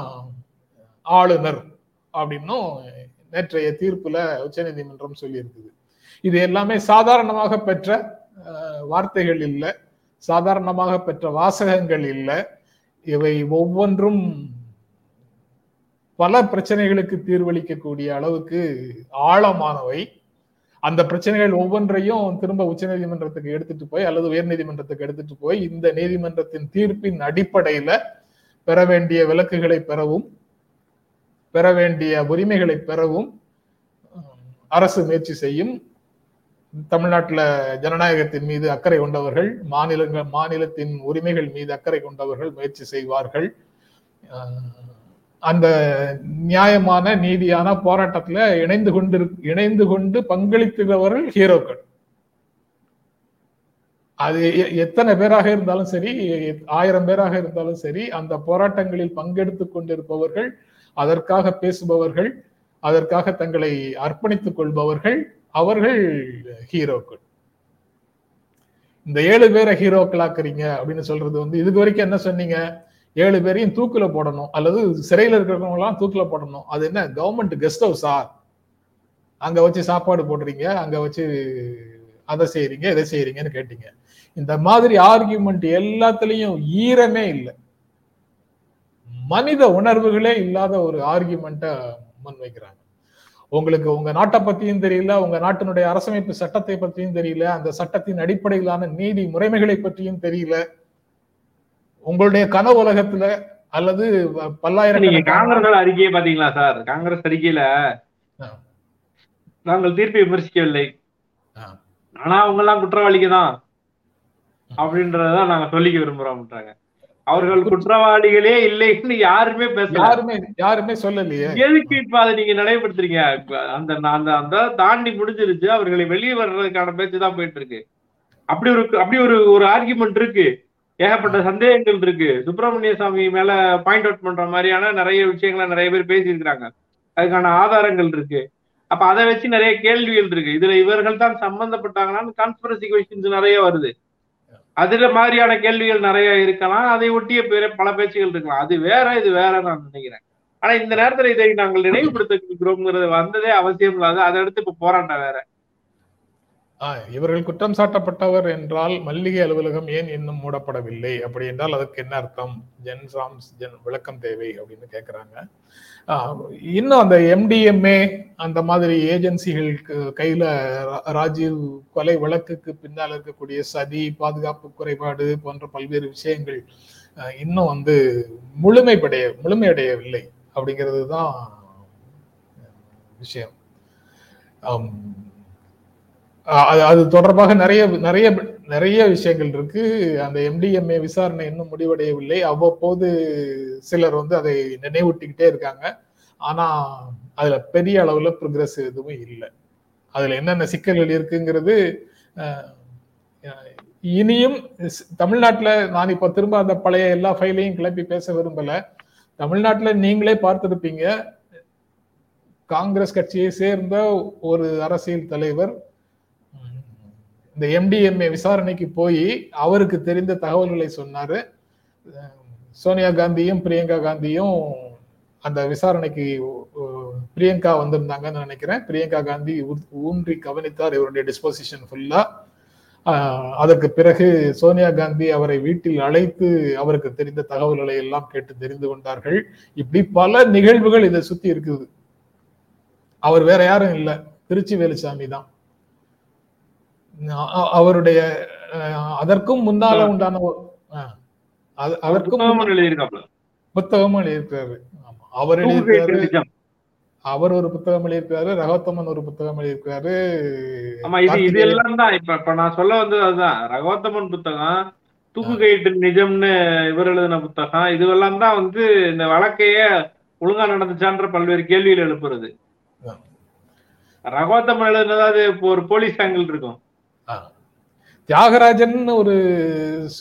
ஆளுநர் அப்படின்னும் நேற்றைய தீர்ப்புல உச்சநீதிமன்றம் சொல்லியிருக்குது. இது எல்லாமே சாதாரணமாக பெற்ற வார்த்தைகள் இல்லை. சாதாரணமாக பெற்ற வாசகங்கள் இல்லை. இவை ஒவ்வொன்றும் பல பிரச்சனைகளுக்கு தீர்வளிக்கக்கூடிய அளவுக்கு ஆழமானவை. அந்த பிரச்சனைகள் ஒவ்வொன்றையும் திரும்ப உச்ச நீதிமன்றத்துக்கு எடுத்துட்டு போய் அல்லது உயர் நீதிமன்றத்துக்கு எடுத்துட்டு போய் இந்த நீதிமன்றத்தின் தீர்ப்பின் அடிப்படையில பெற வேண்டிய விலக்குகளை பெறவும் பெற வேண்டிய உரிமைகளை பெறவும் அரசு முயற்சி செய்யும். தமிழ்நாட்டில் ஜனநாயகத்தின் மீது அக்கறை கொண்டவர்கள் மாநிலங்கள் மாநிலத்தின் உரிமைகள் மீது அக்கறை கொண்டவர்கள் முயற்சி செய்வார்கள். அந்த நியாயமான நீதியான போராட்டத்துல இணைந்து கொண்டு இணைந்து கொண்டு பங்களித்துகிறவர்கள் ஹீரோக்கள். அது எ- எத்தனை பேராக இருந்தாலும் சரி ஆயிரம் பேராக இருந்தாலும் சரி அந்த போராட்டங்களில் பங்கெடுத்துக் கொண்டிருப்பவர்கள் அதற்காக பேசுபவர்கள் அதற்காக தங்களை அர்ப்பணித்துக் கொள்பவர்கள் அவர்கள் ஹீரோக்கள். இந்த ஏழு பேரை ஹீரோக்களாக்குறீங்க அப்படின்னு சொல்றது வந்து இதுக்கு வரைக்கும் என்ன சொன்னீங்க? ஏழு பேரையும் தூக்கில போடணும். அல்லது சிறையில இருக்கிறவங்க எல்லாம் தூக்கில போடணும். அது என்ன? கவர்மெண்ட் கெஸ்ட் ஹவுஸா அங்க வச்சு சாப்பாடு போடுறீங்க. அங்க வச்சு அதை செய்யறீங்க இதை செய்யறீங்கன்னு கேட்டீங்க. இந்த மாதிரி ஆர்கியூமெண்ட் எல்லாத்துலயும் ஈரமே இல்லை. மனித உணர்வுகளே இல்லாத ஒரு ஆர்கியூமெண்ட்டை முன்வைக்கிறாங்க உங்களுக்கு உங்க நாட்டை பத்தியும் தெரியல உங்க நாட்டினுடைய அரசமைப்பு சட்டத்தை பத்தியும் தெரியல அந்த சட்டத்தின் அடிப்படையிலான நீதி முறைமைகளை பற்றியும் தெரியல. உங்களுடைய கனவு உலகத்துல அல்லது நீங்க பல்லாயிரக்கணக்கான காங்கிரஸ் அறிக்கையை பாத்தீங்களா சார்? காங்கிரஸ் அறிக்கையில. நாங்கள் தீர்ப்பை விமர்சிக்கவில்லை. ஆனா அவங்க எல்லாம் குற்றவாளிங்க தான் அப்படின்றதான் நாங்க சொல்லிக்க விரும்புறோம்ன்றாங்க அவர்கள் குற்றவாளிகளே இல்லைன்னு யாருமே பேசல. யாருமே யாருமே சொல்லலையே. எதுக்கு இப்ப அதை நீங்க நடைபெறுத்துறீங்க அந்த அந்த அந்த தாண்டி முடிஞ்சிருச்சு. அவர்களை வெளியே வர்றதுக்கான பேச்சு தான் போயிட்டு இருக்கு. அப்படி ஒரு அப்படி ஒரு ஒரு ஆர்குமெண்ட் இருக்கு. ஏகப்பட்ட சந்தேகங்கள் இருக்கு. சுப்பிரமணிய சாமி மேல பாயிண்ட் அவுட் பண்ற மாதிரியான நிறைய விஷயங்களை நிறைய பேர் பேசியிருக்கிறாங்க. அதுக்கான ஆதாரங்கள் இருக்கு. அப்ப அதை வச்சு நிறைய கேள்விகள் இருக்கு. இதுல இவர்கள் தான் சம்பந்தப்பட்டாங்களான்னு கான்ஸ்பிரசி கொஸ்டின்ஸ் நிறைய வருது. அதுல மாதிரியான கேள்விகள் நிறைய இருக்கலாம். அதை ஒட்டிய பேர பல பேச்சுகள் இருக்கலாம். அது வேற இது வேற நான் நினைக்கிறேன். ஆனா இந்த நேரத்துல இதை நாங்கள் நினைவுபடுத்துகிறோம்ங்கிறது வந்ததே அவசியம் இல்லாத அதை அடுத்து இப்ப போராட்டம் வேற. இவர்கள் குற்றம் சாட்டப்பட்டவர் என்றால் மல்லிகை அலுவலகம் ஏன் இன்னும் மூடப்படவில்லை? அப்படி என்றால் அதற்கு என்ன அர்த்தம்? ஜென் சாம்ஸ் ஜென் விளக்கம் தேவை அப்படின்னு கேட்குறாங்க இன்னும் அந்த எம்டிஎம்ஏ அந்த மாதிரி ஏஜென்சிகளுக்கு கையில ரா- ராஜீவ் கொலை வழக்குக்கு பின்னால் இருக்கக்கூடிய சதி பாதுகாப்பு குறைபாடு போன்ற பல்வேறு விஷயங்கள் இன்னும் வந்து முழுமைப்படைய முழுமையடையவில்லை அப்படிங்கிறது தான் விஷயம். ஆம். அது அது தொடர்பாக நிறைய நிறைய நிறைய விஷயங்கள் இருக்கு. அந்த எம்டிஎம்ஏ விசாரணை இன்னும் முடிவடையவில்லை. அவ்வப்போது சிலர் வந்து அதை நினைவூட்டிக்கிட்டே இருக்காங்க. ஆனா அதுல பெரிய அளவுல ப்ரோக்ரஸ் எதுவும் இல்லை. அதுல என்னென்ன சிக்கல்கள் இருக்குங்கிறது இனியும் தமிழ்நாட்டில் தமிழ்நாட்டுல நான் இப்ப திரும்ப அந்த பழைய எல்லா ஃபைலையும் கிளப்பி பேச விரும்பல. தமிழ்நாட்டுல நீங்களே பார்த்திருப்பீங்க. காங்கிரஸ் கட்சியை சேர்ந்த ஒரு அரசியல் தலைவர் இந்த எம்டிஎம்ஏ விசாரணைக்கு போய் அவருக்கு தெரிந்த தகவல்களை சொன்னாரு. சோனியா காந்தியும் பிரியங்கா காந்தியும் அந்த விசாரணைக்கு பிரியங்கா வந்திருந்தாங்கன்னு நினைக்கிறேன். பிரியங்கா காந்தி ஊன்றி கவனித்தார் இவருடைய டிஸ்போசிஷன் ஃபுல்லா அதற்கு பிறகு சோனியா காந்தி அவரை வீட்டில் அழைத்து அவருக்கு தெரிந்த தகவல்களை எல்லாம் கேட்டு தெரிந்து கொண்டார்கள். இப்படி பல நிகழ்வுகள் இதை சுத்தி இருக்குது. அவர் வேற யாரும் இல்லை. திருச்சி வேலுசாமி தான். அவருடைய அதற்கும் முன்னால உண்டான அதற்கும் எழுதியிருக்காரு. ஆமா. அவர் நிஜம். அவர் ஒரு புத்தகம் எழுதியிருக்காரு ரகோத்தமன் ஒரு புத்தகம் எழுதியிருக்காரு. ஆமா இது இது எல்லாம் தான். இப்ப இப்ப நான் சொல்ல வந்தது அதுதான். ரகோத்தமன் புத்தகம் தூக்கு கயிட்டு நிஜம்னு இவர் எழுதின புத்தகம் இதுவெல்லாம் தான் வந்து இந்த வழக்கையே ஒழுங்கா நடந்துச்சான்ற பல்வேறு கேள்விகள் எழுப்புறது. ரகோத்தமன் எழுதுனது அது இப்போ ஒரு போலீஸ் ஆங்கிள் இருக்கும். தியாகராஜன் ஒரு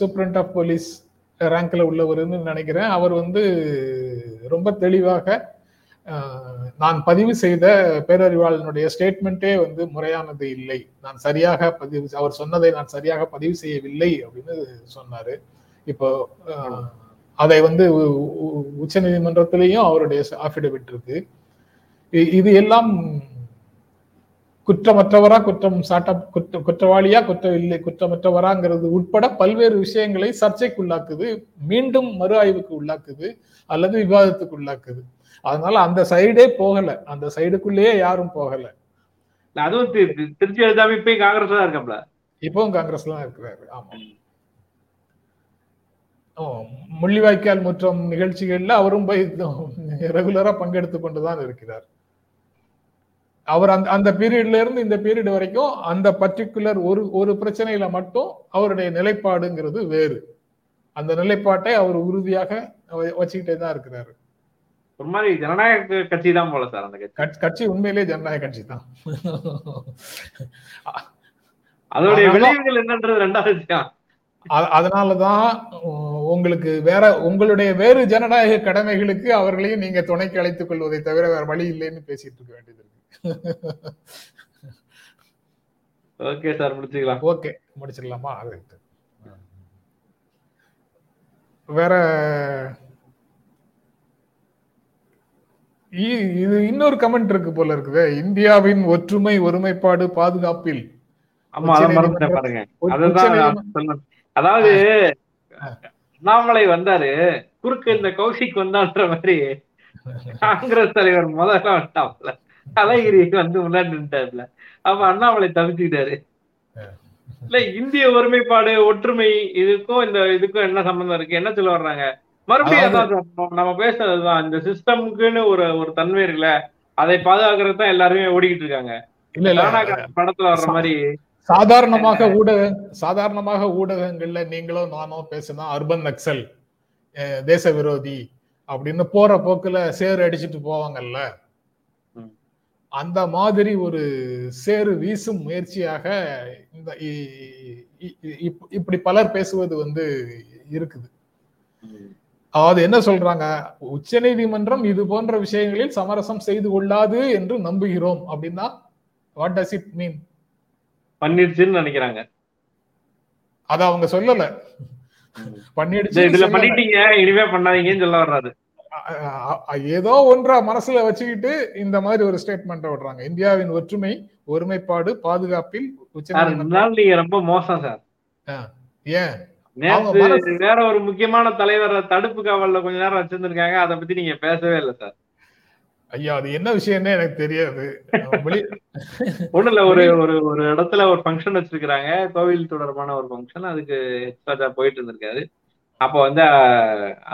சூப்ரண்ட் ஆஃப் போலீஸ் ரேங்க்ல உள்ளவர்னு நினைக்கிறேன். அவர் வந்து ரொம்ப தெளிவாக நான் பதிவு செய்த பேரறிவாளனுடைய ஸ்டேட்மெண்ட்டே வந்து முறையானது இல்லை. நான் சரியாக பதிவு அவர் சொன்னதை நான் சரியாக பதிவு செய்யவில்லை அப்படின்னு சொன்னாரு. இப்போ அதை வந்து உச்ச நீதிமன்றத்திலையும் அவருடைய அஃபிடவிட் இருக்கு. இ- இது எல்லாம் குற்றமற்றவரா குற்றம் சாட்ட குற்ற குற்றவாளியா குற்றமில்லை குற்றமற்றவராங்கிறது உட்பட பல்வேறு விஷயங்களை சர்ச்சைக்குள்ளாக்குது மீண்டும் மறு ஆய்வுக்கு உள்ளாக்குது அல்லது விவாதத்துக்கு உள்ளாக்குது. அதனால அந்த சைடே போகல. அந்த சைடுக்குள்ளேயே யாரும் போகல. இல்ல, அதுவும் திருச்சி எழுதாம இப்பயும் காங்கிரஸ் தான் இருக்காப்ல? இப்பவும் காங்கிரஸ்ல தான் இருக்கிறாரு. ஆமா. ஓ, முள்ளிவாய்க்கால் முற்றம் நிகழ்ச்சிகள்ல அவரும் போய் ரெகுலரா பங்கெடுத்து கொண்டுதான் இருக்கிறார். அவர் அந்த அந்த பீரியட்ல இருந்து இந்த பீரியட் வரைக்கும் அந்த பர்டிகுலர் ஒரு ஒரு பிரச்சனையில மட்டும் அவருடைய நிலைப்பாடுங்கிறது வேறு. அந்த நிலைப்பாட்டை அவர் உறுதியாக வச்சுக்கிட்டே தான் இருக்கிறாரு. ஒரு மாதிரி ஜனநாயக கட்சி தான் போல சார் அந்த கட்சி. கட்சி- உண்மையிலேயே ஜனநாயக கட்சி தான் அதோடைய விளைவுகள் என்னன்றது ரெண்டாவது அதனாலதான் உங்களுக்கு வேற உங்களுடைய வேறு ஜனநாயக கடமைகளுக்கு அவர்களையும் நீங்க துணைக்கு அழைத்துக் கொள்வதை தவிர வேற வழி இல்லைன்னு பேசிட்டு இருக்க வேண்டியது இருக்கு. ஓகே சார் முடிச்சுக்கலாம். ஓகே முடிச்சிடலாமா அது வேற இது இன்னொரு கமெண்ட் இருக்கு போல இருக்குது. இந்தியாவின் ஒற்றுமை ஒருமைப்பாடு பாதுகாப்பில். அதாவது அண்ணாமலை வந்தாரு. குறுக்கு இந்த கௌசிக் வந்தான்ற மாதிரி காங்கிரஸ் தலைவர் முதல்ல வந்துட்டாப்ல. அழகிரி வந்து முன்னாடி நின்ட்டாப்ல அப்ப அண்ணாமலை தவிச்சுக்கிட்டாரு இல்ல இந்திய ஒருமைப்பாடு ஒற்றுமை இதுக்கும் இந்த இதுக்கும் என்ன சம்பந்தம் இருக்கு? என்ன சொல்ல வர்றாங்க? மறுபடியும் நம்ம பேசுறதுதான். இந்த சிஸ்டமுக்குன்னு ஒரு ஒரு தன்மை இருக்குல்ல அதை பாதுகாக்கிறது தான் எல்லாருமே ஓடிக்கிட்டு இருக்காங்க. இல்ல படத்துல வர்ற மாதிரி. சாதாரணமாக ஊடக சாதாரணமாக ஊடகங்கள்ல நீங்களும் நானும் பேசினா அர்பன் நக்சல் தேச விரோதி அப்படின்னு போற போக்குல சேறு அடிச்சிட்டு போவாங்கல்ல. அந்த மாதிரி ஒரு சேறு வீசும் முயற்சியாக இந்த இப்படி பலர் பேசுவது வந்து இருக்குது. அதாவது என்ன சொல்றாங்க? உச்சநீதிமன்றம் இது போன்ற விஷயங்களில் சமரசம் செய்து கொள்ளாது என்று நம்புகிறோம். அப்படின்னா வாட் டஸ் இட் மீன் பண்ணிடுச்சுன்னு நினைக்கிறாங்க. அத அவங்க சொல்லல. பண்ணிடுச்சு இதுல. பண்ணிட்டீங்க இனிமே பண்ணாதீங்கன்னு சொல்ல வர்றாரு. ஏதோ ஒன்றா மனசுல வச்சுக்கிட்டு இந்த மாதிரி ஒரு ஸ்டேட்மெண்ட் விடுறாங்க. இந்தியாவின் ஒற்றுமை ஒருமைப்பாடு பாதுகாப்பில் நீங்க ரொம்ப மோசம் சார். ஏன்? வேற ஒரு முக்கியமான தலைவரை தடுப்பு காவல்ல கொஞ்ச நேரம் வச்சிருந்திருக்காங்க. அதை பத்தி நீங்க பேசவே இல்லை சார். ஐயா அது என்ன விஷயம்னே எனக்கு தெரியாது. ஒண்ணு இல்ல ஒரு ஒரு ஒரு இடத்துல ஒரு ஃபங்க்ஷன் வச்சிருக்காங்க கோவில் தொடர்பான ஒரு ஃபங்க்ஷன் அதுக்கு எக்ஸ்ட்ரா போயிட்டு இருந்திருக்காரு. அப்போ வந்து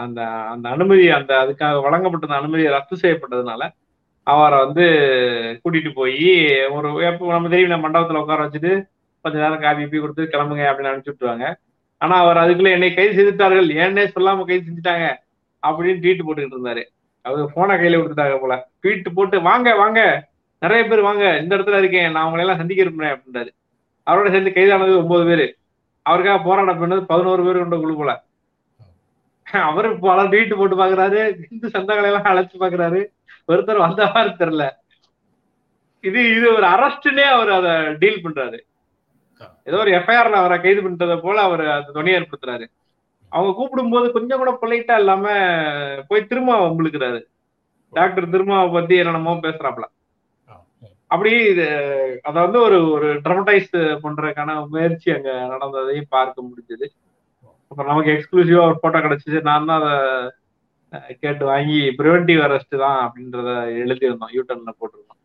அந்த அந்த அனுமதி அந்த அதுக்காக வழங்கப்பட்ட அனுமதி ரத்து செய்யப்பட்டதுனால அவரை வந்து கூட்டிட்டு போய் ஒரு எப்போ நம்ம தெரியும் நம்ம மண்டபத்துல உட்கார வச்சுட்டு கொஞ்ச நேரம் காபி பீ கொடுத்து கிளம்புங்க அப்படின்னு அனுப்பிச்சு விட்டுருவாங்க. ஆனா அவர் அதுக்குள்ள என்னை கைது செய்துட்டார்கள். ஏன்னே சொல்லாம கைது செஞ்சுட்டாங்க அப்படின்னு ட்வீட் போட்டுக்கிட்டு இருந்தாரு. அவர் போனை கையில கொடுத்துட்டாங்க போல. ட்வீட் போட்டு வாங்க வாங்க நிறைய பேர் வாங்க இந்த இடத்துல இருக்கேன் நான் அவங்களை எல்லாம் சந்திக்க இருப்பேன் அப்படின்றாரு. அவரோட சேர்ந்து கைதானது ஒன்பது பேர். அவருக்காக போராட பண்ணது பதினோரு பேர் கொண்ட குழு போல. அவரு பல ட்வீட் போட்டு பாக்குறாரு இந்து சந்தங்களை எல்லாம் அழைச்சு பாக்குறாரு. ஒருத்தர் வந்த மாதிரி தெரியல. இது இது ஒரு அரஸ்ட்னே அவர் அதை டீல் பண்றாரு. ஏதோ ஒரு எஃப்ஐஆர்ல அவரை கைது பண்றதை போல அவர் அந்த துணை ஏற்படுத்துறாரு. அவங்க கூப்பிடும் போது கொஞ்சம் கூட பொலைட்டா இல்லாம போய் திரும்ப வம்பிழுக்கிறாரு டாக்டர் திருமாவை பத்தி என்னென்னமோ பேசுறாப்ல அப்படி இது அத வந்து ஒரு ஒரு ட்ரமடைஸ் பண்றதுக்கான முயற்சி அங்க நடந்ததையும் பார்க்க முடிஞ்சது. அப்புறம் நமக்கு எக்ஸ்க்ளூசிவா ஒரு போட்டோ கிடைச்சிச்சு. நான் தான் அதை கேட்டு வாங்கி ப்ரிவென்டிவ் அரெஸ்ட் தான் அப்படின்றத எழுதியிருந்தோம். யூட்டர்ன்ல போட்டிருந்தோம்.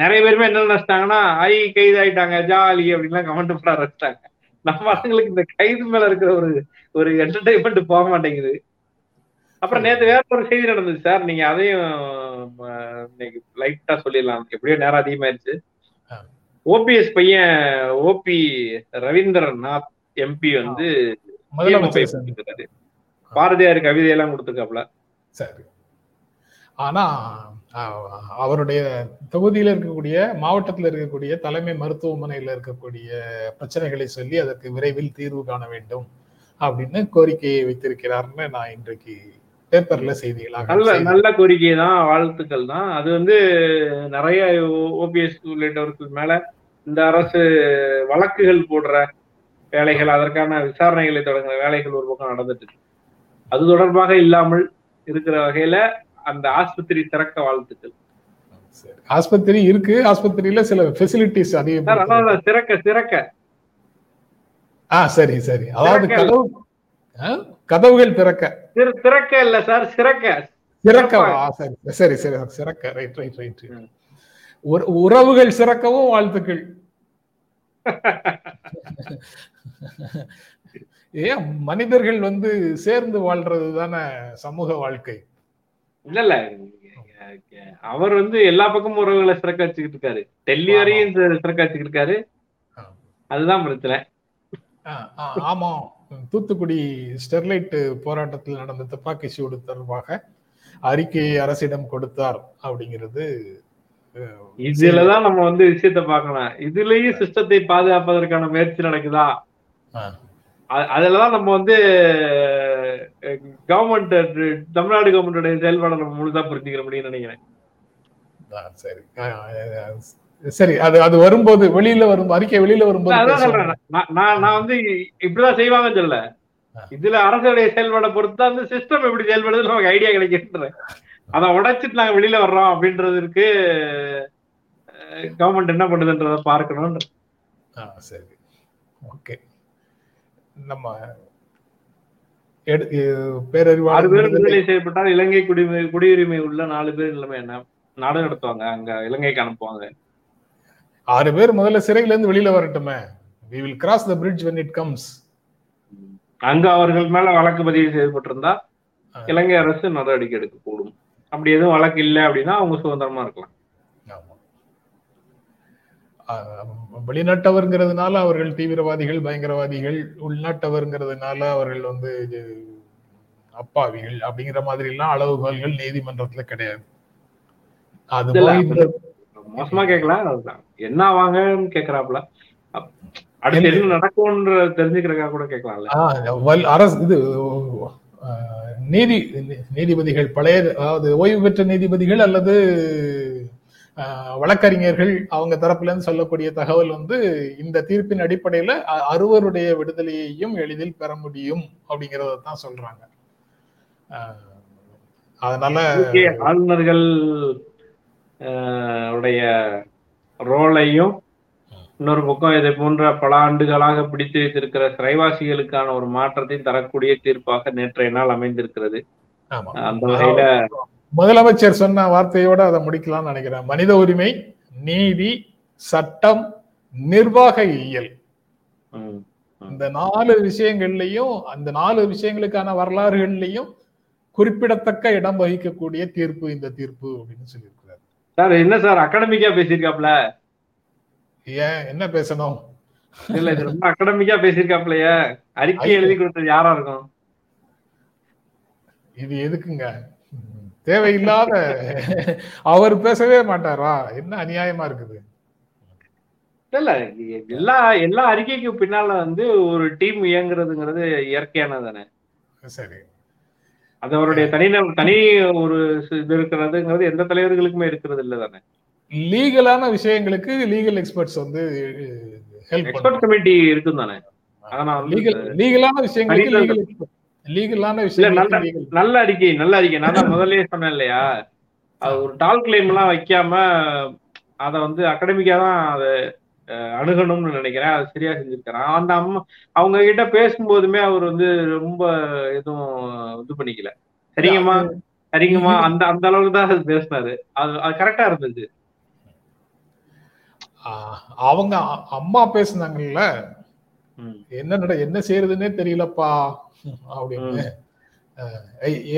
நிறைய பேருமே என்ன நினைச்சிட்டாங்கன்னா ஐ கைது ஆயிட்டாங்க ஜாலி அப்படின்லாம் கமெண்ட் பண்ண ஆரம்பிச்சிட்டாங்க. நம்ம பசங்களுக்கு இந்த கைது மேல இருக்கிற ஒரு ஒரு என்டர்டைன்மெண்ட் போக மாட்டேங்குது. அப்புறம் நேத்து வேற ஒரு செய்தி நடந்துச்சு சார். நீங்க அதையும் இன்னைக்கு லைட்டா சொல்லிடலாம். எப்படியோ நேரம் அதிகமாயிருச்சு. ஓபிஎஸ் பையன் ஓபி ரவீந்திரநாத் எம்பி வந்து. பாரதியார் கவிதையெல்லாம் கொடுத்துருக்காப்ல. சரி. ஆனா அவருடைய தொகுதியில இருக்கக்கூடிய மாவட்டத்தில் இருக்கக்கூடிய தலைமை மருத்துவமனையில இருக்கக்கூடிய பிரச்சனைகளை சொல்லி அதற்கு விரைவில் தீர்வு காண வேண்டும் அப்படின்னு கோரிக்கையை வைத்திருக்கிறார்னு நான் இன்றைக்கு பேப்பர்ல செய்திகளாக நல்ல நல்ல கோரிக்கை தான் வாழ்த்துக்கள் தான். அது வந்து நிறைய ஓபிஎஸ் உள்ளிட்டவர்கள் மேல இந்த அரசு வழக்குகள் போடுற வேலைகள் அதற்கான விசாரணைகளை தொடங்குற வேலைகள் ஒரு பக்கம் நடந்துட்டு இருக்கு. அது தொடர்பாக இல்லாமல் இருக்கிற வகையில அந்த ஆஸ்பத்திரி திறக்க வாழ்த்துக்கள். ஆஸ்பத்திரி இருக்கு. ஆஸ்பத்திரியில சில ஃபெசிலிட்டிஸ் அதிகம் திறக்க திறக்க. ஆ சரி சரி. அதாவது. கதவு? கதவுகள் திறக்க. திற- திறக்க இல்ல சார் சிறக்க. சிறக்கவா சரி சரி சரி சிறக்க. Right right right. உறவுகள் சிறக்கவும் வாழ்த்துக்கள். ஏன் மனிதர்கள் வந்து சேர்ந்து வாழ்றது தானே சமூக வாழ்க்கை? இல்ல இல்ல அவர் வந்து எல்லா பக்கமும் உறவுகளை சிறக்க வச்சுக்கிட்டு இருக்காரு. டெல்லி. வரையும் சி- சிறக்க வச்சுக்கிட்டு இருக்காரு அதுதான் பிரச்சனை. ஆமா. தூத்துக்குடி ஸ்டெர்லைட் போராட்டத்தில் நடந்த துப்பாக்கி சூடு தொடர்பாக அறிக்கையை அரசிடம் கொடுத்தார் அப்படிங்கிறது இதுலதான் நம்ம வந்து விஷயத்த பார்க்கணும். இதுலயும் சிஸ்டத்தை பாதுகாப்பதற்கான முயற்சி நடக்குதா? அதுலதான் நம்ம வந்து கவர்மெண்ட் தமிழ்நாடு கவர்மெண்டோட செயல்பாடு நம்ம முழுதா புரிஞ்சுக்கிற முடியும்னு நினைக்கிறேன். சரி. சரி. அது அது வரும்போது வெளியில வரும் அறிக்கை வெளியில வரும்போது நான் நான் வந்து இப்படிதான் செய்வாங்கன்னு சொல்ல ஆ. இதுல அரசுடைய செயல்பாடை பொறுத்து அந்த சிஸ்டம் எப்படி செயல்படுது நமக்கு ஐடியா கிடைக்கின்றேன் அதை உடைச்சிட்டு நாங்க வெளியில வர்றோம் அப்படின்றதுக்கு கவர்மெண்ட் என்ன பண்ணுதுன்றத பார்க்கணும்ன்ற சரி. ஓகே. நம்ம செய்யப்பட்டால் இலங்கை குடிமை குடியுரிமை உள்ள நாலு பேர் நிலைமை என்ன? நாடு நடத்துவாங்க அங்க இலங்கைக்கு அனுப்புவாங்க. ஆறு பேர் முதல்ல சிறையில இருந்து வெளியில வரட்டுமே. We will cross the bridge when it comes. அங்க அவர்கள் மேல வழக்கு பதிவு செய்யப்பட்டிருந்தா. இலங்கை அரசு நடவடிக்கை எடுக்கக்கூடும். அப்படி எதுவும் வழக்கு இல்லை அப்படின்னா அவங்க சுதந்திரமா இருக்கலாம். வெளிநாட்டவர்ங்கிறதுனால அவர்கள் தீவிரவாதிகள் பயங்கரவாதிகள் உள்நாட்டவர்ங்கிறதுனால அவர்கள் வந்து அப்பாவிகள் அப்படிங்கிற மாதிரி எல்லாம் அளவுகோல்கள் நீதிமன்றத்துல கிடையாது. அது மோசமா கேட்கல அதுதான். என்ன வாங்கன்னு கேக்குறாப்புல. அப்- அடுத்து என்ன நடக்கும்ன்ற தெரிஞ்சுக்கிறதுக்காக கூட கேட்கலாம்ல அரசு இது நீதி நீதிபதிகள் பழைய அதாவது ஓய்வு பெற்ற நீதிபதிகள் அல்லது வழக்கறிஞர்கள் அவங்க தரப்புல இருந்து சொல்லக்கூடிய தகவல் வந்து இந்த தீர்ப்பின் அடிப்படையில அறுவருடைய விடுதலையையும் எளிதில் பெற முடியும் அப்படிங்கறத தான் சொல்றாங்க. அதனால ஆளுநர்கள் உடைய ரோலையும் இன்னொரு பக்கம் இதை போன்ற பல ஆண்டுகளாக பிடித்து வைத்திருக்கிற சிறைவாசிகளுக்கான ஒரு மாற்றத்தையும் தரக்கூடிய தீர்ப்பாக நேற்றைய நாள் அமைந்திருக்கிறது. அந்த வகையில முதலமைச்சர் சொன்ன வார்த்தையோட அதை முடிக்கலாம்னு நினைக்கிறேன். மனித உரிமை நீதி சட்டம் நிர்வாக இயல். இந்த நாலு விஷயங்கள்லயும் அந்த நாலு விஷயங்களுக்கான வரலாறுகள்லயும் குறிப்பிடத்தக்க இடம் வகிக்கக்கூடிய தீர்ப்பு இந்த தீர்ப்பு அப்படின்னு சொல்லியிருக்கிறார். சார் என்ன சார் அகாடமிக்கா பேசியிருக்காப்ல? ஏன் என்ன பேசணும்? இல்ல இது ரொம்ப அகாடமிக்கா பேசியிருக்காப்லயே. அறிக்கை. எழுதி கொடுத்தது யாரா இருக்கும்? இது எதுக்குங்க? தேவையில்லாத அவர் பேசவே மாட்டாரா? என்ன அநியாயமா இருக்குது? இல்ல எல்லா எல்லா அறிக்கைக்கு பின்னால வந்து ஒரு டீம் இயங்குறதுங்கிறது இயற்கையானது தானே சரி. அது அவருடைய தனி தனி ஒரு இது இருக்கிறதுங்கிறது எந்த தலைவர்களுக்குமே இருக்கிறது இல்ல தானே. லீகலான விஷயங்களுக்கு லீகல் எக்ஸ்பர்ட்ஸ் வந்து ஹெல்ப் எக்ஸ்பர்ட் கமிட்டி இருக்கும் தானே லீகல் லீகலான விஷயங்களுக்கு லீகல் லீகலான legal. நல்ல அறிக்கை நல்ல அறிக்கை. நான் தான் முதல்லயே சொன்னேன் இல்லையா அது ஒரு டால் கிளைம் எல்லாம் வைக்காம அத வந்து அகாடமிக்கா தான் அதை அணுகணும்னு நினைக்கிறேன். அது சரியா செஞ்சிருக்கிறேன் அந்த அம்மா அவங்க கிட்ட பேசும்போதுமே அவர் வந்து ரொம்ப எதுவும் இது பண்ணிக்கல. சரிங்கம்மா? சரிங்கம்மா? அந்த அந்த அளவுக்கு தான் அது பேசினாரு. அது அது கரெக்டா இருந்துச்சு அவங்க அம்மா பேசுனாங்கல்ல. என்ன நட என்ன செய்யறதுன்னே தெரியலப்பா அப்படின்னு.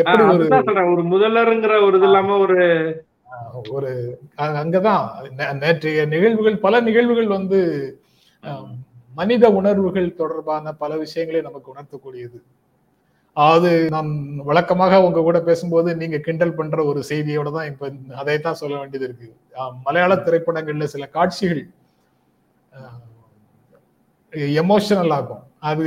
எப்படி ஒரு ஒரு முதல்வருங்கிற ஒரு இது இல்லாம ஒரு ஒரு அங்கதான். நேற்றைய நிகழ்வுகள் பல நிகழ்வுகள் வந்து மனித உணர்வுகள் தொடர்பான பல விஷயங்களை நமக்கு உணர்த்தக்கூடியது. அது நான் வழக்கமாக உங்க கூட பேசும்போது நீங்க கிண்டல் பண்ற ஒரு செய்தியோட தான் இப்ப அதைத்தான் சொல்ல வேண்டியது இருக்கு. மலையாள திரைப்படங்கள்ல சில காட்சிகள் எமோஷனல் ஆகும். அது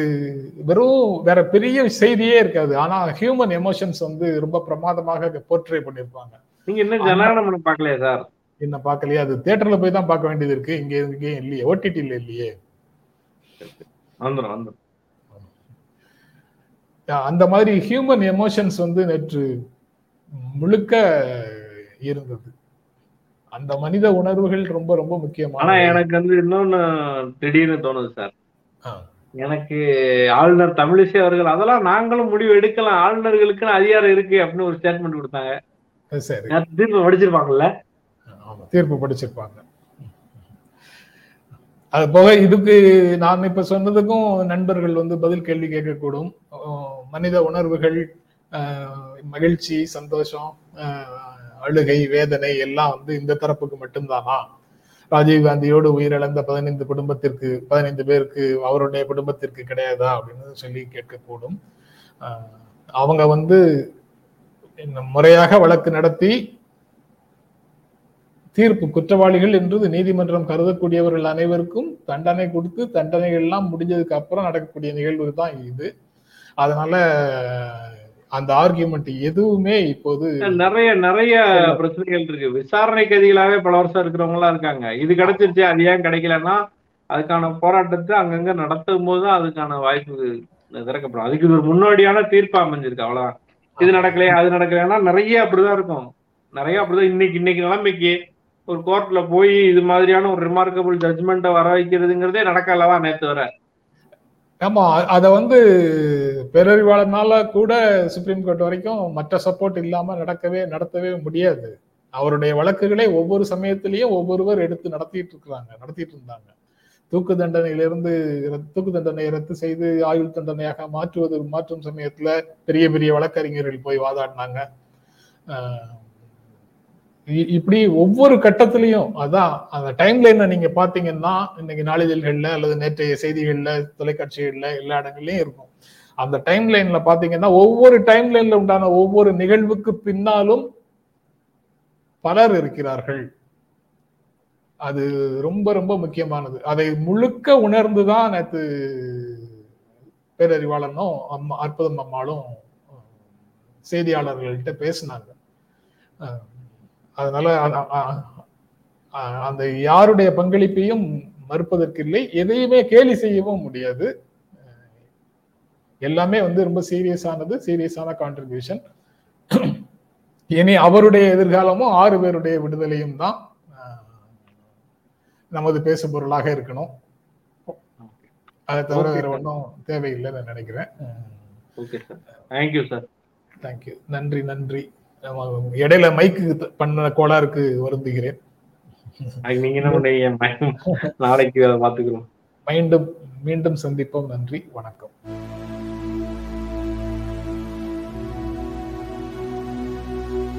வெறும் வேற பெரிய செய்தியே இருக்காது. ஆனா ஹியூமன் எமோஷன்ஸ் வந்து ரொம்ப பிரமாதமாக போர்ட்ரே பண்ணிருப்பாங்க நீங்க இன்னும் ஜனகணமனம் பார்க்கலையா சார்? என்ன பார்க்கலையே? அது தியேட்டர்ல போய் தான் பார்க்க வேண்டியது இருக்கு. இங்க இங்கேயும் இல்லையே. ஓடிடில இல்லையே. வந்துடும் வந்துடும் அந்த மாதிரி ஹியூமன் எமோஷன்ஸ் வந்து நேற்று முழுக்க இருந்தது. அந்த மனித உணர்வுகள் ரொம்ப ரொம்ப ஆனா முக்கியமான எனக்கு வந்து இன்னொன்னு திடீர்னு தோணுது சார். எனக்கு ஆளுநர் தமிழிசை அவர்கள் அதெல்லாம் நாங்களும் முடிவு எடுக்கலாம். ஆளுநர்களுக்குன்னு அதிகாரம் இருக்கு அப்படின்னு ஒரு ஸ்டேட்மெண்ட் கொடுத்தாங்க. தீர்ப்பு படிச்சிருப்பாங்கல்ல? ஆமா தீர்ப்பு படிச்சிருப்பாங்க. அது போக இதுக்கு நான் இப்ப சொன்னதுக்கும் நண்பர்கள் வந்து பதில் கேள்வி கேட்கக்கூடும். மனித உணர்வுகள் மகிழ்ச்சி சந்தோஷம் அழுகை வேதனை எல்லாம் வந்து இந்த தரப்புக்கு மட்டும்தானா? ராஜீவ் காந்தியோடு உயிரிழந்த பதினைந்து குடும்பத்திற்கு பதினைந்து பேருக்கு அவருடைய குடும்பத்திற்கு கிடையாதா அப்படின்னு சொல்லி கேட்கக்கூடும். அவங்க வந்து முறையாக வழக்கு நடத்தி தீர்ப்பு குற்றவாளிகள் என்று நீதிமன்றம் கருதக்கூடியவர்கள் அனைவருக்கும் தண்டனை கொடுத்து தண்டனைகள் எல்லாம் முடிஞ்சதுக்கு அப்புறம் நடக்கக்கூடிய நிகழ்வு தான் இது. அதனால அந்த ஆர்கியூமெண்ட் எதுவுமே இப்போது நிறைய நிறைய பிரச்சனைகள் இருக்கு. விசாரணை கைதிகளாவே பல வருஷம் இருக்கிறவங்க எல்லாம் இருக்காங்க. இது கிடைச்சிருச்சு அது ஏன் கிடைக்கலன்னா அதுக்கான போராட்டத்தை அங்கங்க நடத்தும் போது அதுக்கான வாய்ப்பு திறக்கப்படும். அதுக்கு ஒரு முன்னோடியான தீர்ப்பு அமைஞ்சிருக்கு அவ்வளவுதான். இது நடக்கலையா அது நடக்கலைன்னா நிறைய அப்படிதான் இருக்கும். நிறைய அப்படிதான் இன்னைக்கு இன்னைக்கு நிலைமைக்கு ஒரு கோர்ட்ல போய் இது மாதிரியான ஒரு ரிமார்க்கபிள் ஜட்மெண்ட்டை வர வைக்கிறதுங்கிறதே நடக்கலவா நேத்து வர. ஆமா அத வந்து பேரறிவாளனால கூட சுப்ரீம் கோர்ட் வரைக்கும் மற்ற சப்போர்ட் இல்லாம நடக்கவே நடத்தவே முடியாது. அவருடைய வழக்குகளை ஒவ்வொரு சமயத்திலையும் ஒவ்வொருவர் எடுத்து நடத்திட்டு இருக்கிறாங்க நடத்திட்டு இருந்தாங்க. தூக்கு தண்டனையிலிருந்து தூக்கு தண்டனையை ரத்து செய்து ஆயுள் தண்டனையாக மாற்றுவது மாற்றும் சமயத்துல பெரிய பெரிய வழக்கறிஞர்கள் போய் வாதாடினாங்க. இப்படி ஒவ்வொரு கட்டத்திலையும் அதான் அந்த டைம் லைனை நீங்க பாத்தீங்கன்னா இன்னைக்கு நாளிதழ்கள்ல அல்லது நேற்றைய செய்திகள்ல தொலைக்காட்சிகள்ல எல்லா இடங்கள்லயும் இருக்கும். அந்த டைம் லைன்ல பாத்தீங்கன்னா ஒவ்வொரு டைம் லைன்ல உண்டான ஒவ்வொரு நிகழ்வுக்கு பின்னாலும் பலர் இருக்கிறார்கள். அது ரொம்ப ரொம்ப முக்கியமானது. அதை முழுக்க உணர்ந்துதான் நேற்று பேரறிவாளனும் அம்மா அற்புதம் அம்மாளும் செய்தியாளர்கள்ட்ட பேசினாங்க. அதனால அந்த யாருடைய பங்களிப்பையும் மறுப்பதற்கில்லை எதையுமே கேலி செய்யவும் முடியாது. எல்லாமே வந்து ரொம்ப சீரியஸானது சீரியஸான கான்ட்ரிபியூஷன் இனி அவருடைய எதிர்காலமும் ஆறு பேருடைய விடுதலையும் தான் நமது பேசு பொருளாக இருக்கணும். அதை தவிர வேற. ஒன்றும் தேவையில்லைன்னு நான் நினைக்கிறேன். Okay sir thank you sir thank you நன்றி நன்றி. இடையில மைக்கு பண்ண கோளாறுக்கு வருந்துகிறேன். நீங்க நாளைக்கு பாத்துக்கிறோம். மீண்டும் மீண்டும் சந்திப்போம். நன்றி வணக்கம்.